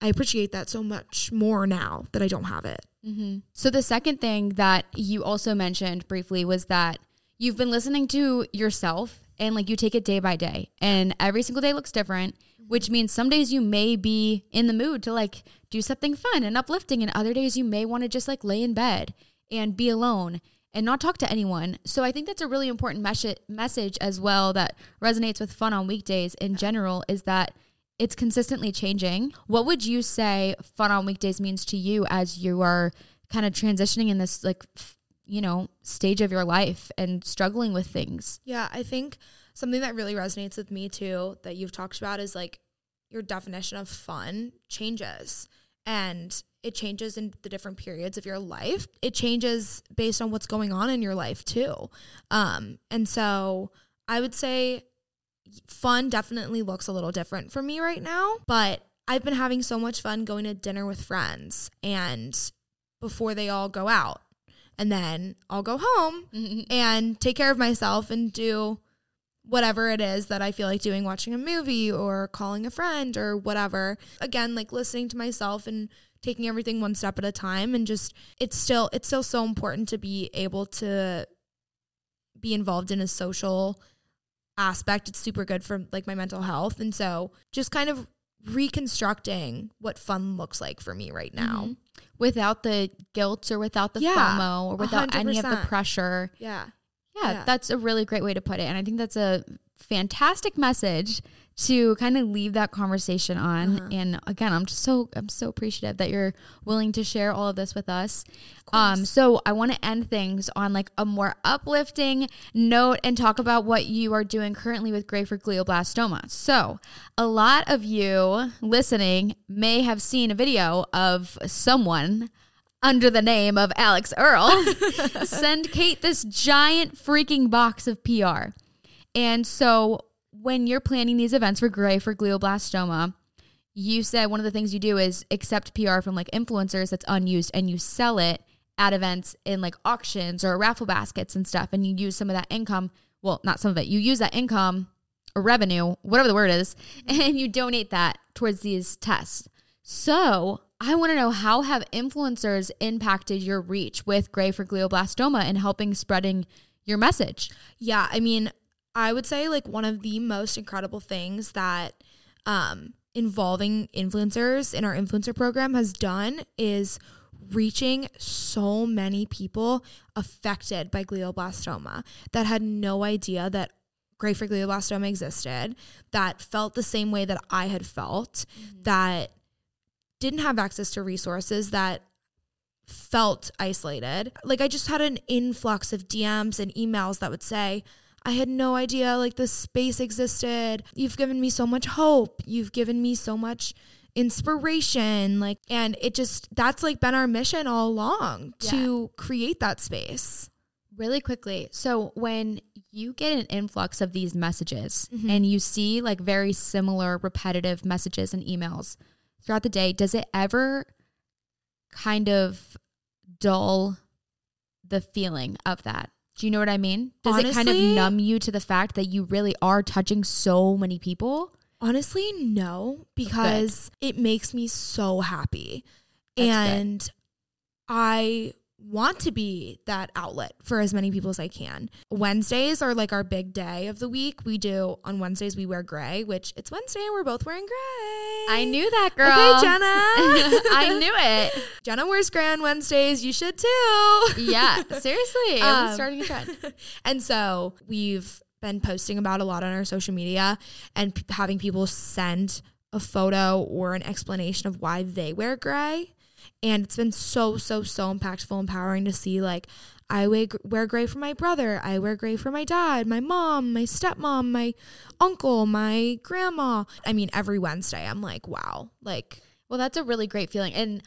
I appreciate that so much more now that I don't have it. Mm-hmm. So the second thing that you also mentioned briefly was that you've been listening to yourself and like you take it day by day and every single day looks different which means some days you may be in the mood to like do something fun and uplifting and other days you may want to just like lay in bed and be alone and not talk to anyone. So I think that's a really important mes- message as well that resonates with fun on weekdays in general is that it's consistently changing. What would you say fun on weekdays means to you as you are kind of transitioning in this like you know, stage of your life and struggling with things? Yeah, I think something that really resonates with me too that you've talked about is like your definition of fun changes and it changes in the different periods of your life. It changes based on what's going on in your life too. Um, and so I would say fun definitely looks a little different for me right now, but I've been having so much fun going to dinner with friends and before they all go out. And then I'll go home mm-hmm. and take care of myself and do whatever it is that I feel like doing, watching a movie or calling a friend or whatever. Again, like listening to myself and taking everything one step at a time and just it's still it's still so important to be able to be involved in a social aspect. It's super good for like my mental health. And so just kind of reconstructing what fun looks like for me right now. Mm-hmm. Without the guilt or without the yeah, FOMO or without 100%. any of the pressure. Yeah. Yeah, yeah, that's a really great way to put it. And I think that's a fantastic message to kind of leave that conversation on. Uh-huh. And again, I'm just so I'm so appreciative that you're willing to share all of this with us. Um, so I want to end things on like a more uplifting note and talk about what you are doing currently with Grey for glioblastoma. So a lot of you listening may have seen a video of someone under the name of Alix Earle, send Kate this giant freaking box of PR. And so when you're planning these events for Grey for glioblastoma, you said one of the things you do is accept PR from like influencers that's unused and you sell it at events in like auctions or raffle baskets and stuff. And you use some of that income. Well, not some of it. You use that income or revenue, whatever the word is, and you donate that towards these tests. So I want to know how have influencers impacted your reach with Grey for glioblastoma and helping spreading your message? Yeah, I mean, I would say like one of the most incredible things that um, involving influencers in our influencer program has done is reaching so many people affected by glioblastoma that had no idea that Grey for glioblastoma existed, that felt the same way that I had felt, mm-hmm. that didn't have access to resources that felt isolated. Like I just had an influx of DMs and emails that would say, I had no idea like this space existed. You've given me so much hope. You've given me so much inspiration like and it just that's like been our mission all along yeah. to create that space. Really quickly. So when you get an influx of these messages mm-hmm. and you see like very similar repetitive messages and emails, throughout the day, does it ever kind of dull the feeling of that? Do you know what I mean? Does honestly, it kind of numb you to the fact that you really are touching so many people? Honestly, no, because good. it makes me so happy. That's and good. I want to be that outlet for as many people as I can. Wednesdays are like our big day of the week. We do on Wednesdays we wear gray, which it's Wednesday and we're both wearing gray. I knew that girl. Okay, Jenna. I knew it. Jenna wears gray on Wednesdays. You should too. yeah, seriously. Um, I'm starting a trend. And so we've been posting about a lot on our social media and p- having people send a photo or an explanation of why they wear gray and it's been so, so, so impactful, empowering to see like I wear gray for my brother, I wear gray for my dad, my mom, my stepmom, my uncle, my grandma. I mean, every Wednesday, I'm like, wow, like, well, that's a really great feeling. And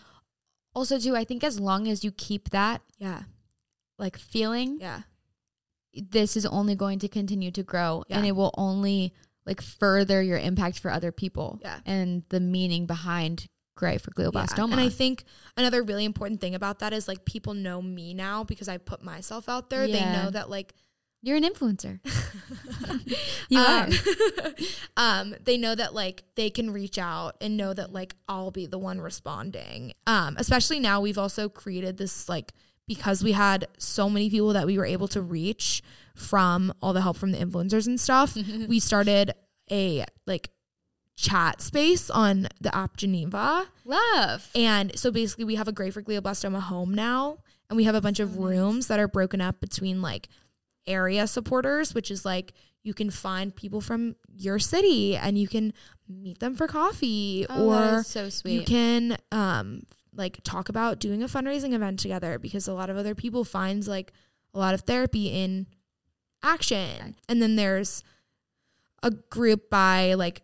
also, too, I think as long as you keep that, yeah, like feeling, yeah, this is only going to continue to grow yeah. and it will only like further your impact for other people yeah. and the meaning behind grey for glioblastoma. Yeah. And I think another really important thing about that is like people know me now because I put myself out there. Yeah. They know that like you're an influencer. you um, are. um, they know that like they can reach out and know that like I'll be the one responding. Um, especially now we've also created this like because we had so many people that we were able to reach from all the help from the influencers and stuff. we started a like chat space on the app Geneva. Love. And so basically we have a Grey for glioblastoma home now. and we have a bunch of rooms that are broken up between like area supporters, which is like you can find people from your city and you can meet them for coffee Oh, or so you can um like talk about doing a fundraising event together because a lot of other people finds like a lot of therapy in action. And then there's a group by like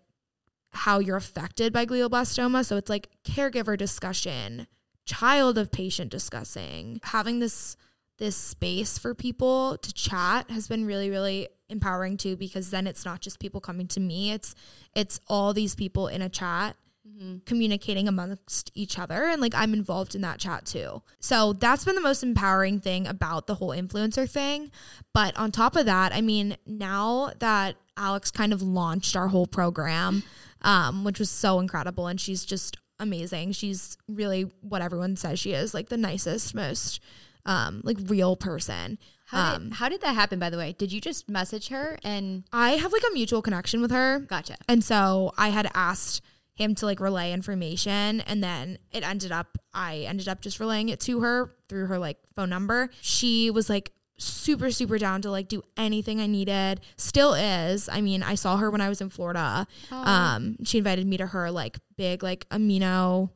how you're affected by glioblastoma. So it's like caregiver discussion, child of patient discussing. Having this this space for people to chat has been really really empowering too because then it's not just people coming to me it's it's all these people in a chat mm-hmm. communicating amongst each other and like I'm involved in that chat too. So that's been the most empowering thing about the whole influencer thing. But on top of that, I mean, now that Alix kind of launched our whole program, um, which was so incredible and she's just amazing. She's really what everyone says she is, like the nicest, most um like real person. How um did, how did that happen, by the way? Did you just message her and I have like a mutual connection with her. gotcha? And so I had asked him to like relay information and then it ended up I ended up just relaying it to her through her like phone number. She was like super super down to like do anything I needed. Still is. I mean, I saw her when I was in Florida. Um she invited me to her like big like amino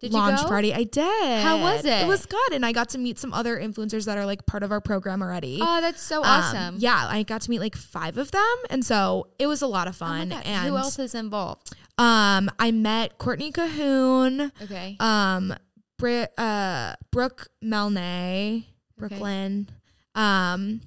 Did launch party. I did. How was it? It was good and I got to meet some other influencers that are like part of our program already. Oh, that's so Um, awesome. yeah, I got to meet like five of them, and so it was a lot of Oh fun. God, and who else is involved? um, I met Courtney Cahoon, Okay. um, Bri- uh, Brooke Melnay, Brooklyn. Um,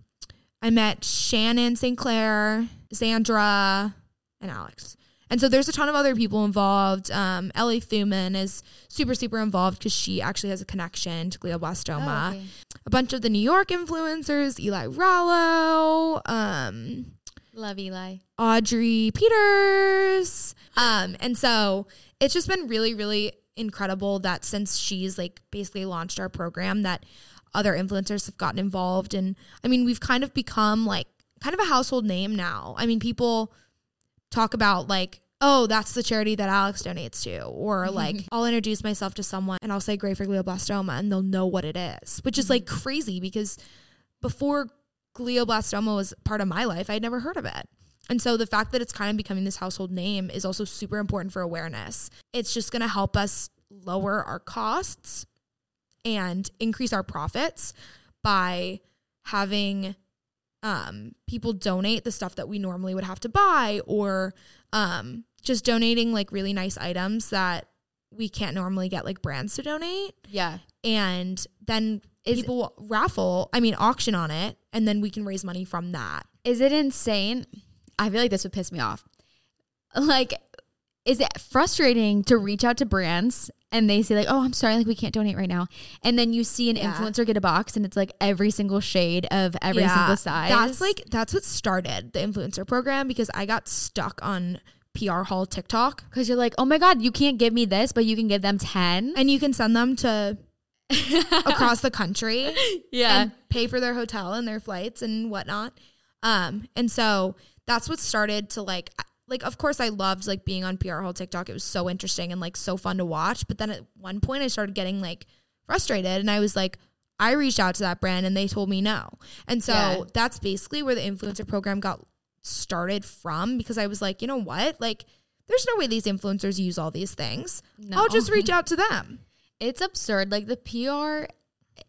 I met Shannon St. Clair, Sandra, and Alix. And so there's a ton of other people involved. Um, Ellie Thumann is super, super involved because she actually has a connection to glioblastoma. Oh, okay. A bunch of the New York influencers, Eli Rallo, um, Love Eli. Audrey Peters. Um, and so it's just been really, really incredible that since she's like basically launched our program, that other influencers have gotten involved. And I mean, we've kind of become like kind of a household name now. I mean, people talk about like, oh, that's the charity that Alix donates to. Or like, I'll introduce myself to someone and I'll say Grey for glioblastoma and they'll know what it is, which is mm-hmm. like crazy because before glioblastoma was part of my life, I'd never heard of it. And so the fact that it's kind of becoming this household name is also super important for awareness. It's just going to help us lower our costs and increase our profits by having um, people donate the stuff that we normally would have to buy or um, just donating like really nice items that we can't normally get like brands to donate Yeah. and then Is- people will raffle i mean auction on it and then we can raise money from that Is it insane? I feel like this would piss me off. Like, is it frustrating to reach out to brands and they say like, "Oh, I'm sorry, like we can't donate right now," and then you see an Yeah. influencer get a box and it's like every single shade of every Yeah, single size. that's like that's what started the influencer program because i got stuck on pr haul tiktok because you're like, "Oh my god, you can't give me this, but you can give them 10. and you can send them to across the country Yeah. and pay for their hotel and their flights and whatnot. Um, and so that's what started to like, like of course I loved like being on PR Haul TikTok. It was so interesting and like so fun to watch. But then at one point I started getting like frustrated, and I was like, I reached out to that brand and they told me no. And so Yeah. that's basically where the influencer program got started from because I was like, you know what, like. There's no way these influencers use all these things. No. I'll just reach out to them. It's absurd. Like the PR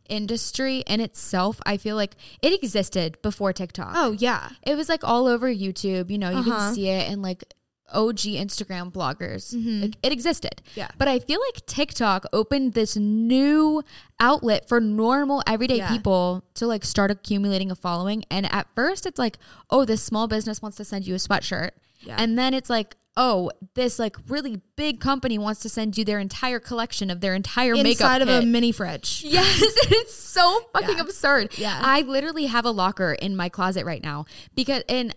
industry in itself, I feel like it existed before TikTok. Oh yeah. It was like all over YouTube. You know, you Uh-huh. can see it in like OG Instagram bloggers. Like, it existed. Yeah. But I feel like TikTok opened this new outlet for normal everyday Yeah. people to like start accumulating a following. And at first it's like, oh, this small business wants to send you a sweatshirt. Yeah. And then it's like, oh, this like really big company wants to send you their entire collection of their entire makeup Inside of a mini fridge. Yes, it's so fucking Yeah. absurd. Yeah. I literally have a locker in my closet right now because and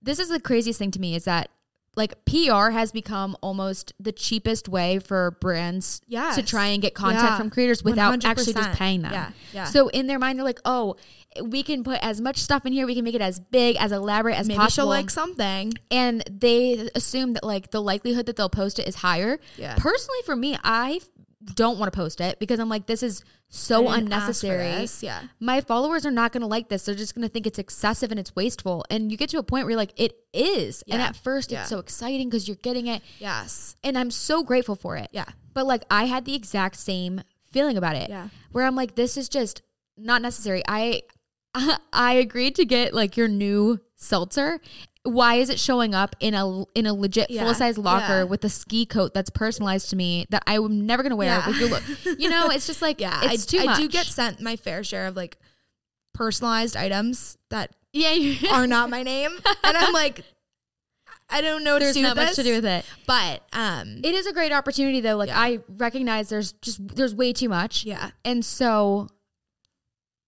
this is the craziest thing to me is that like PR has become almost the cheapest way for brands Yes. to try and get content Yeah. from creators without actually just paying them. Yeah, yeah. So in their mind they're like, "Oh, we can put as much stuff in here, we can make it as big, as elaborate as Maybe possible." she'll like something. and they assume that like the likelihood that they'll post it is higher. Yeah. Personally, for me, I don't want to post it because I'm like, this is so I didn't ask for unnecessary. Yeah. My followers are not going to like this. They're just going to think it's excessive and it's wasteful. And you get to a point where you're like, it is. And at first, Yeah. it's so exciting because you're getting it. Yes. And I'm so grateful for it. Yeah. But like, I had the exact same feeling about it. Yeah. Where I'm like, this is just not necessary. I, I agreed to get like your new seltzer. Why is it showing up in a in a legit Yeah. full size locker Yeah. with a ski coat that's personalized to me that I'm never gonna wear? Yeah. Like, you look, you know, it's just like Yeah. it's I, too I much. do get sent my fair share of like personalized items that yeah, are not my name. And I'm like, I don't know there's to do not much to do with it. But um It is a great opportunity though. Like. I recognize there's just there's way too much. yeah. And so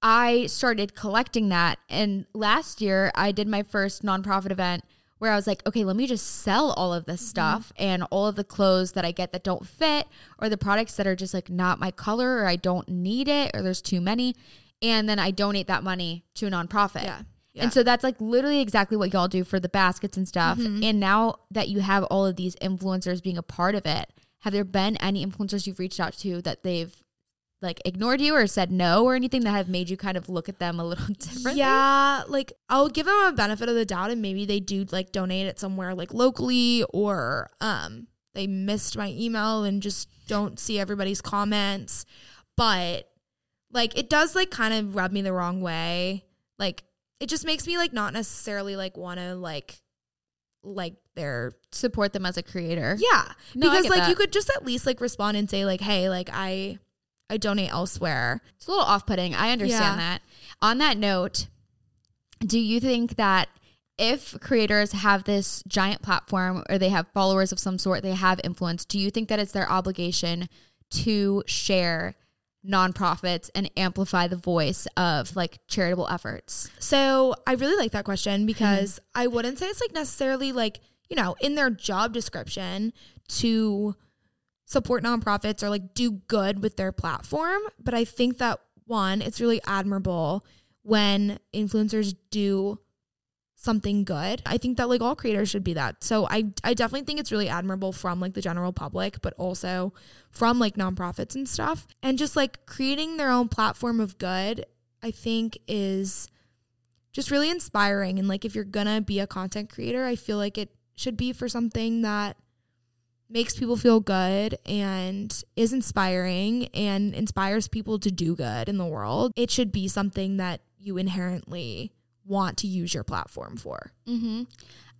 I started collecting that. And last year I did my first nonprofit event where I was like, okay, let me just sell all of this mm-hmm. stuff and all of the clothes that I get that don't fit or the products that are just like not my color or I don't need it or there's too many. And then I donate that money to a nonprofit. Yeah. Yeah. And so that's like literally exactly what y'all do for the baskets and stuff. Mm-hmm. And now that you have all of these influencers being a part of it, have there been any influencers you've reached out to that they've like ignored you or said no or anything that have made you kind of look at them a little differently? Yeah, like I'll give them a benefit of the doubt and maybe they do like donate it somewhere like locally or um they missed my email and just don't see everybody's comments. But like it does like kind of rub me the wrong way. Like it just makes me like not necessarily like want to like like their Support them as a creator. yeah No, because like that. you could just at least like respond and say like hey like I I donate elsewhere. It's a little off putting. I understand Yeah. that. On that note, do you think that if creators have this giant platform or they have followers of some sort, they have influence, do you think that it's their obligation to share nonprofits and amplify the voice of like charitable efforts? So I really like that question because Mm-hmm. I wouldn't say it's like necessarily like, you know, in their job description to support nonprofits or like do good with their platform. But I think that one, it's really admirable when influencers do something good. I think that like all creators should be that. So I I definitely think it's really admirable from like the general public, but also from like nonprofits and stuff. And just like creating their own platform of good, I think is just really inspiring and like if you're going to be a content creator, I feel like it should be for something that makes people feel good and is inspiring and inspires people to do good in the world. It should be something that you inherently want to use your platform for. Mm-hmm.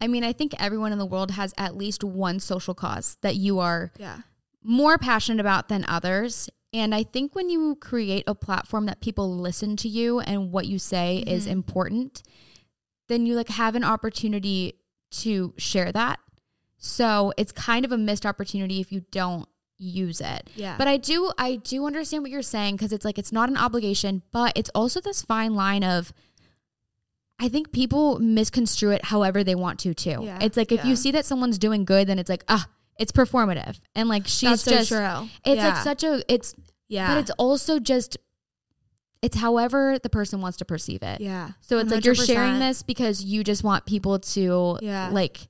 I mean, I think everyone in the world has at least one social cause that you are Yeah. more passionate about than others. And I think when you create a platform that people listen to you and what you say is Mhm. important, then you like have an opportunity to share that. So it's kind of a missed opportunity if you don't use it. Yeah. But I do I do understand what you're saying because it's like it's not an obligation, but it's also this fine line of I think people misconstrue it however they want to too. Yeah, It's like if yeah. you see that someone's doing good, then it's like, ah, it's performative. And like she's so just true. it's Yeah. like such a it's yeah. but it's also just it's however the person wants to perceive it. yeah. So it's like you're sharing this because you just want people to Yeah. like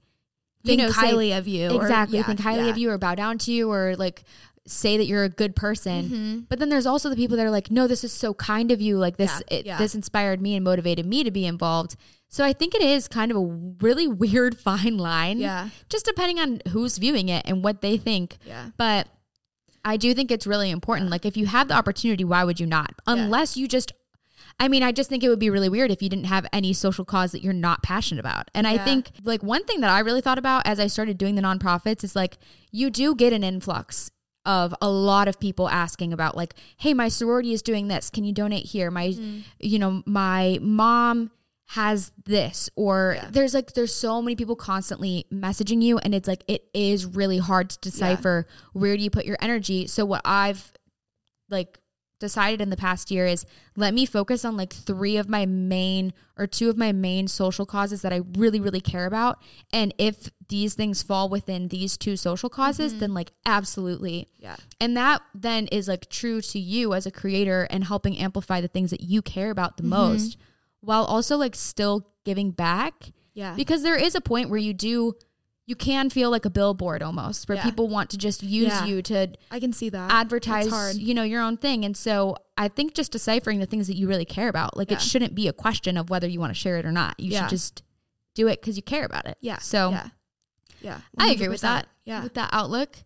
Think you know, say- highly of you. or- exactly yeah, think highly yeah. of you or bow down to you or like say that you're a good person. Mhm. But then there's also the people that are like, no, this is so kind of you. Like this, Yeah, it, yeah. this inspired me and motivated me to be involved. So I think it is kind of a really weird fine line. Yeah. Just depending on who's viewing it and what they think. Yeah. But I do think it's really important. Like if you have the opportunity, why would you not? Unless you just I mean, I just think it would be really weird if you didn't have any social cause that you're not passionate about. And I think like one thing that I really thought about as I started doing the nonprofits is like you do get an influx of a lot of people asking about like, hey, my sorority is doing this. Can you donate here? My Mm-hmm. you know, my mom has this or Yeah. there's like there's so many people constantly messaging you and it's like it is really hard to decipher where do you put your energy so what i've like decided in the past year is let me focus on like three of my main or two of my main social causes that I really really care about. And if these things fall within these two social causes mm-hmm. then like absolutely. Yeah. and that then is like true to you as a creator and helping amplify the things that you care about the mm-hmm. most while also like still giving back. Yeah. because there is a point where you do you can feel like a billboard almost where Yeah. people want to just use Yeah. you to I can see that. advertise you know your own thing and so i think just deciphering the things that you really care about like Yeah. it shouldn't be a question of whether you want to share it or not you should just do it because you care about it Yeah. so yeah. Yeah. i agree with that Yeah. with that outlook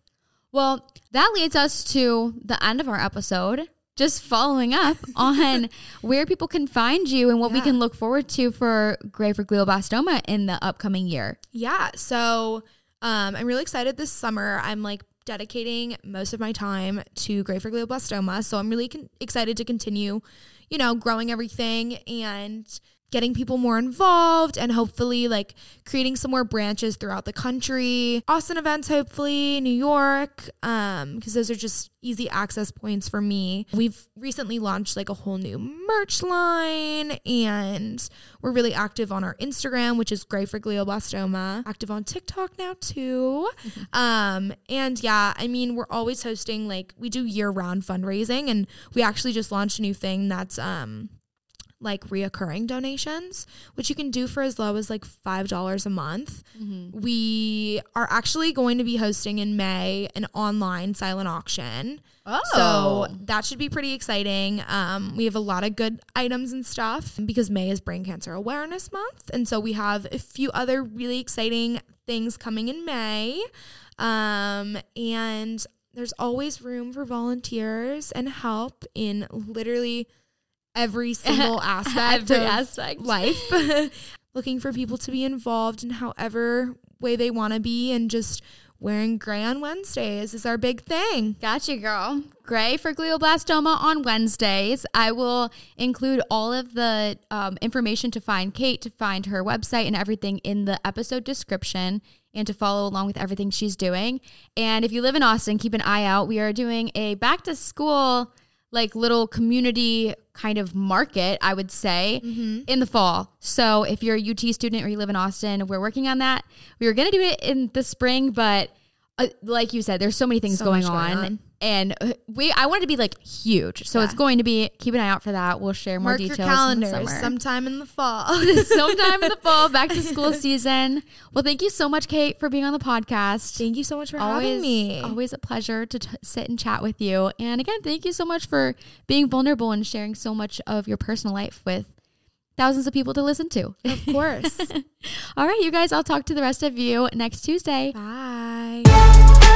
well that leads us to the end of our episode just following up on where people can find you and what we can look forward to for grey for glioblastoma in the upcoming year Yeah. So um, I'm really excited this summer. I'm like dedicating most of my time to grey for glioblastoma. So I'm really con- excited to continue, you know, growing everything and getting people more involved and hopefully like creating some more branches throughout the country. Austin events, hopefully, New York, um, because those are just easy access points for me. We've recently launched like a whole new merch line and we're really active on our Instagram, which is Grey for Glioblastoma. Active on TikTok now too. Um, and yeah, I mean, we're always hosting like we do year round fundraising, and we actually just launched a new thing that's um like reoccurring donations, which you can do for as low as like five dollars a month. We are actually going to be hosting in May an online silent auction. oh So that should be pretty exciting. Um, we have a lot of good items and stuff because May is Brain Cancer Awareness Month. And so we have a few other really exciting things coming in May. Um, and there's always room for volunteers and help in literally every single aspect Every of aspect. life. Looking for people to be involved in however way they want to be and just wearing gray on Wednesdays is our big thing. Gotcha, girl. Grey for glioblastoma on Wednesdays. I will include all of the um, information to find Kate, to find her website, and everything in the episode description and to follow along with everything she's doing. And if you live in Austin, keep an eye out. We are doing a back to school, like little community kind of market, I would say, in the fall. So if you're a UT student or you live in Austin, we're working on that. We were going to do it in the spring, but uh, like you said, there's so many things So going, much on, going on. And uh, we I want it to be like huge. So it's going to be. Keep an eye out for that. We'll share more Mark your details in the calendars summer. sometime in the fall. Sometime in the fall, back to school season. Well, thank you so much, Kate, for being on the podcast. Thank you so much for always, having me. always a pleasure to t- sit and chat with you. And again, thank you so much for being vulnerable and sharing so much of your personal life with thousands of people to listen to. Of course. All right, you guys, I'll talk to the rest of you next Tuesday. Bye.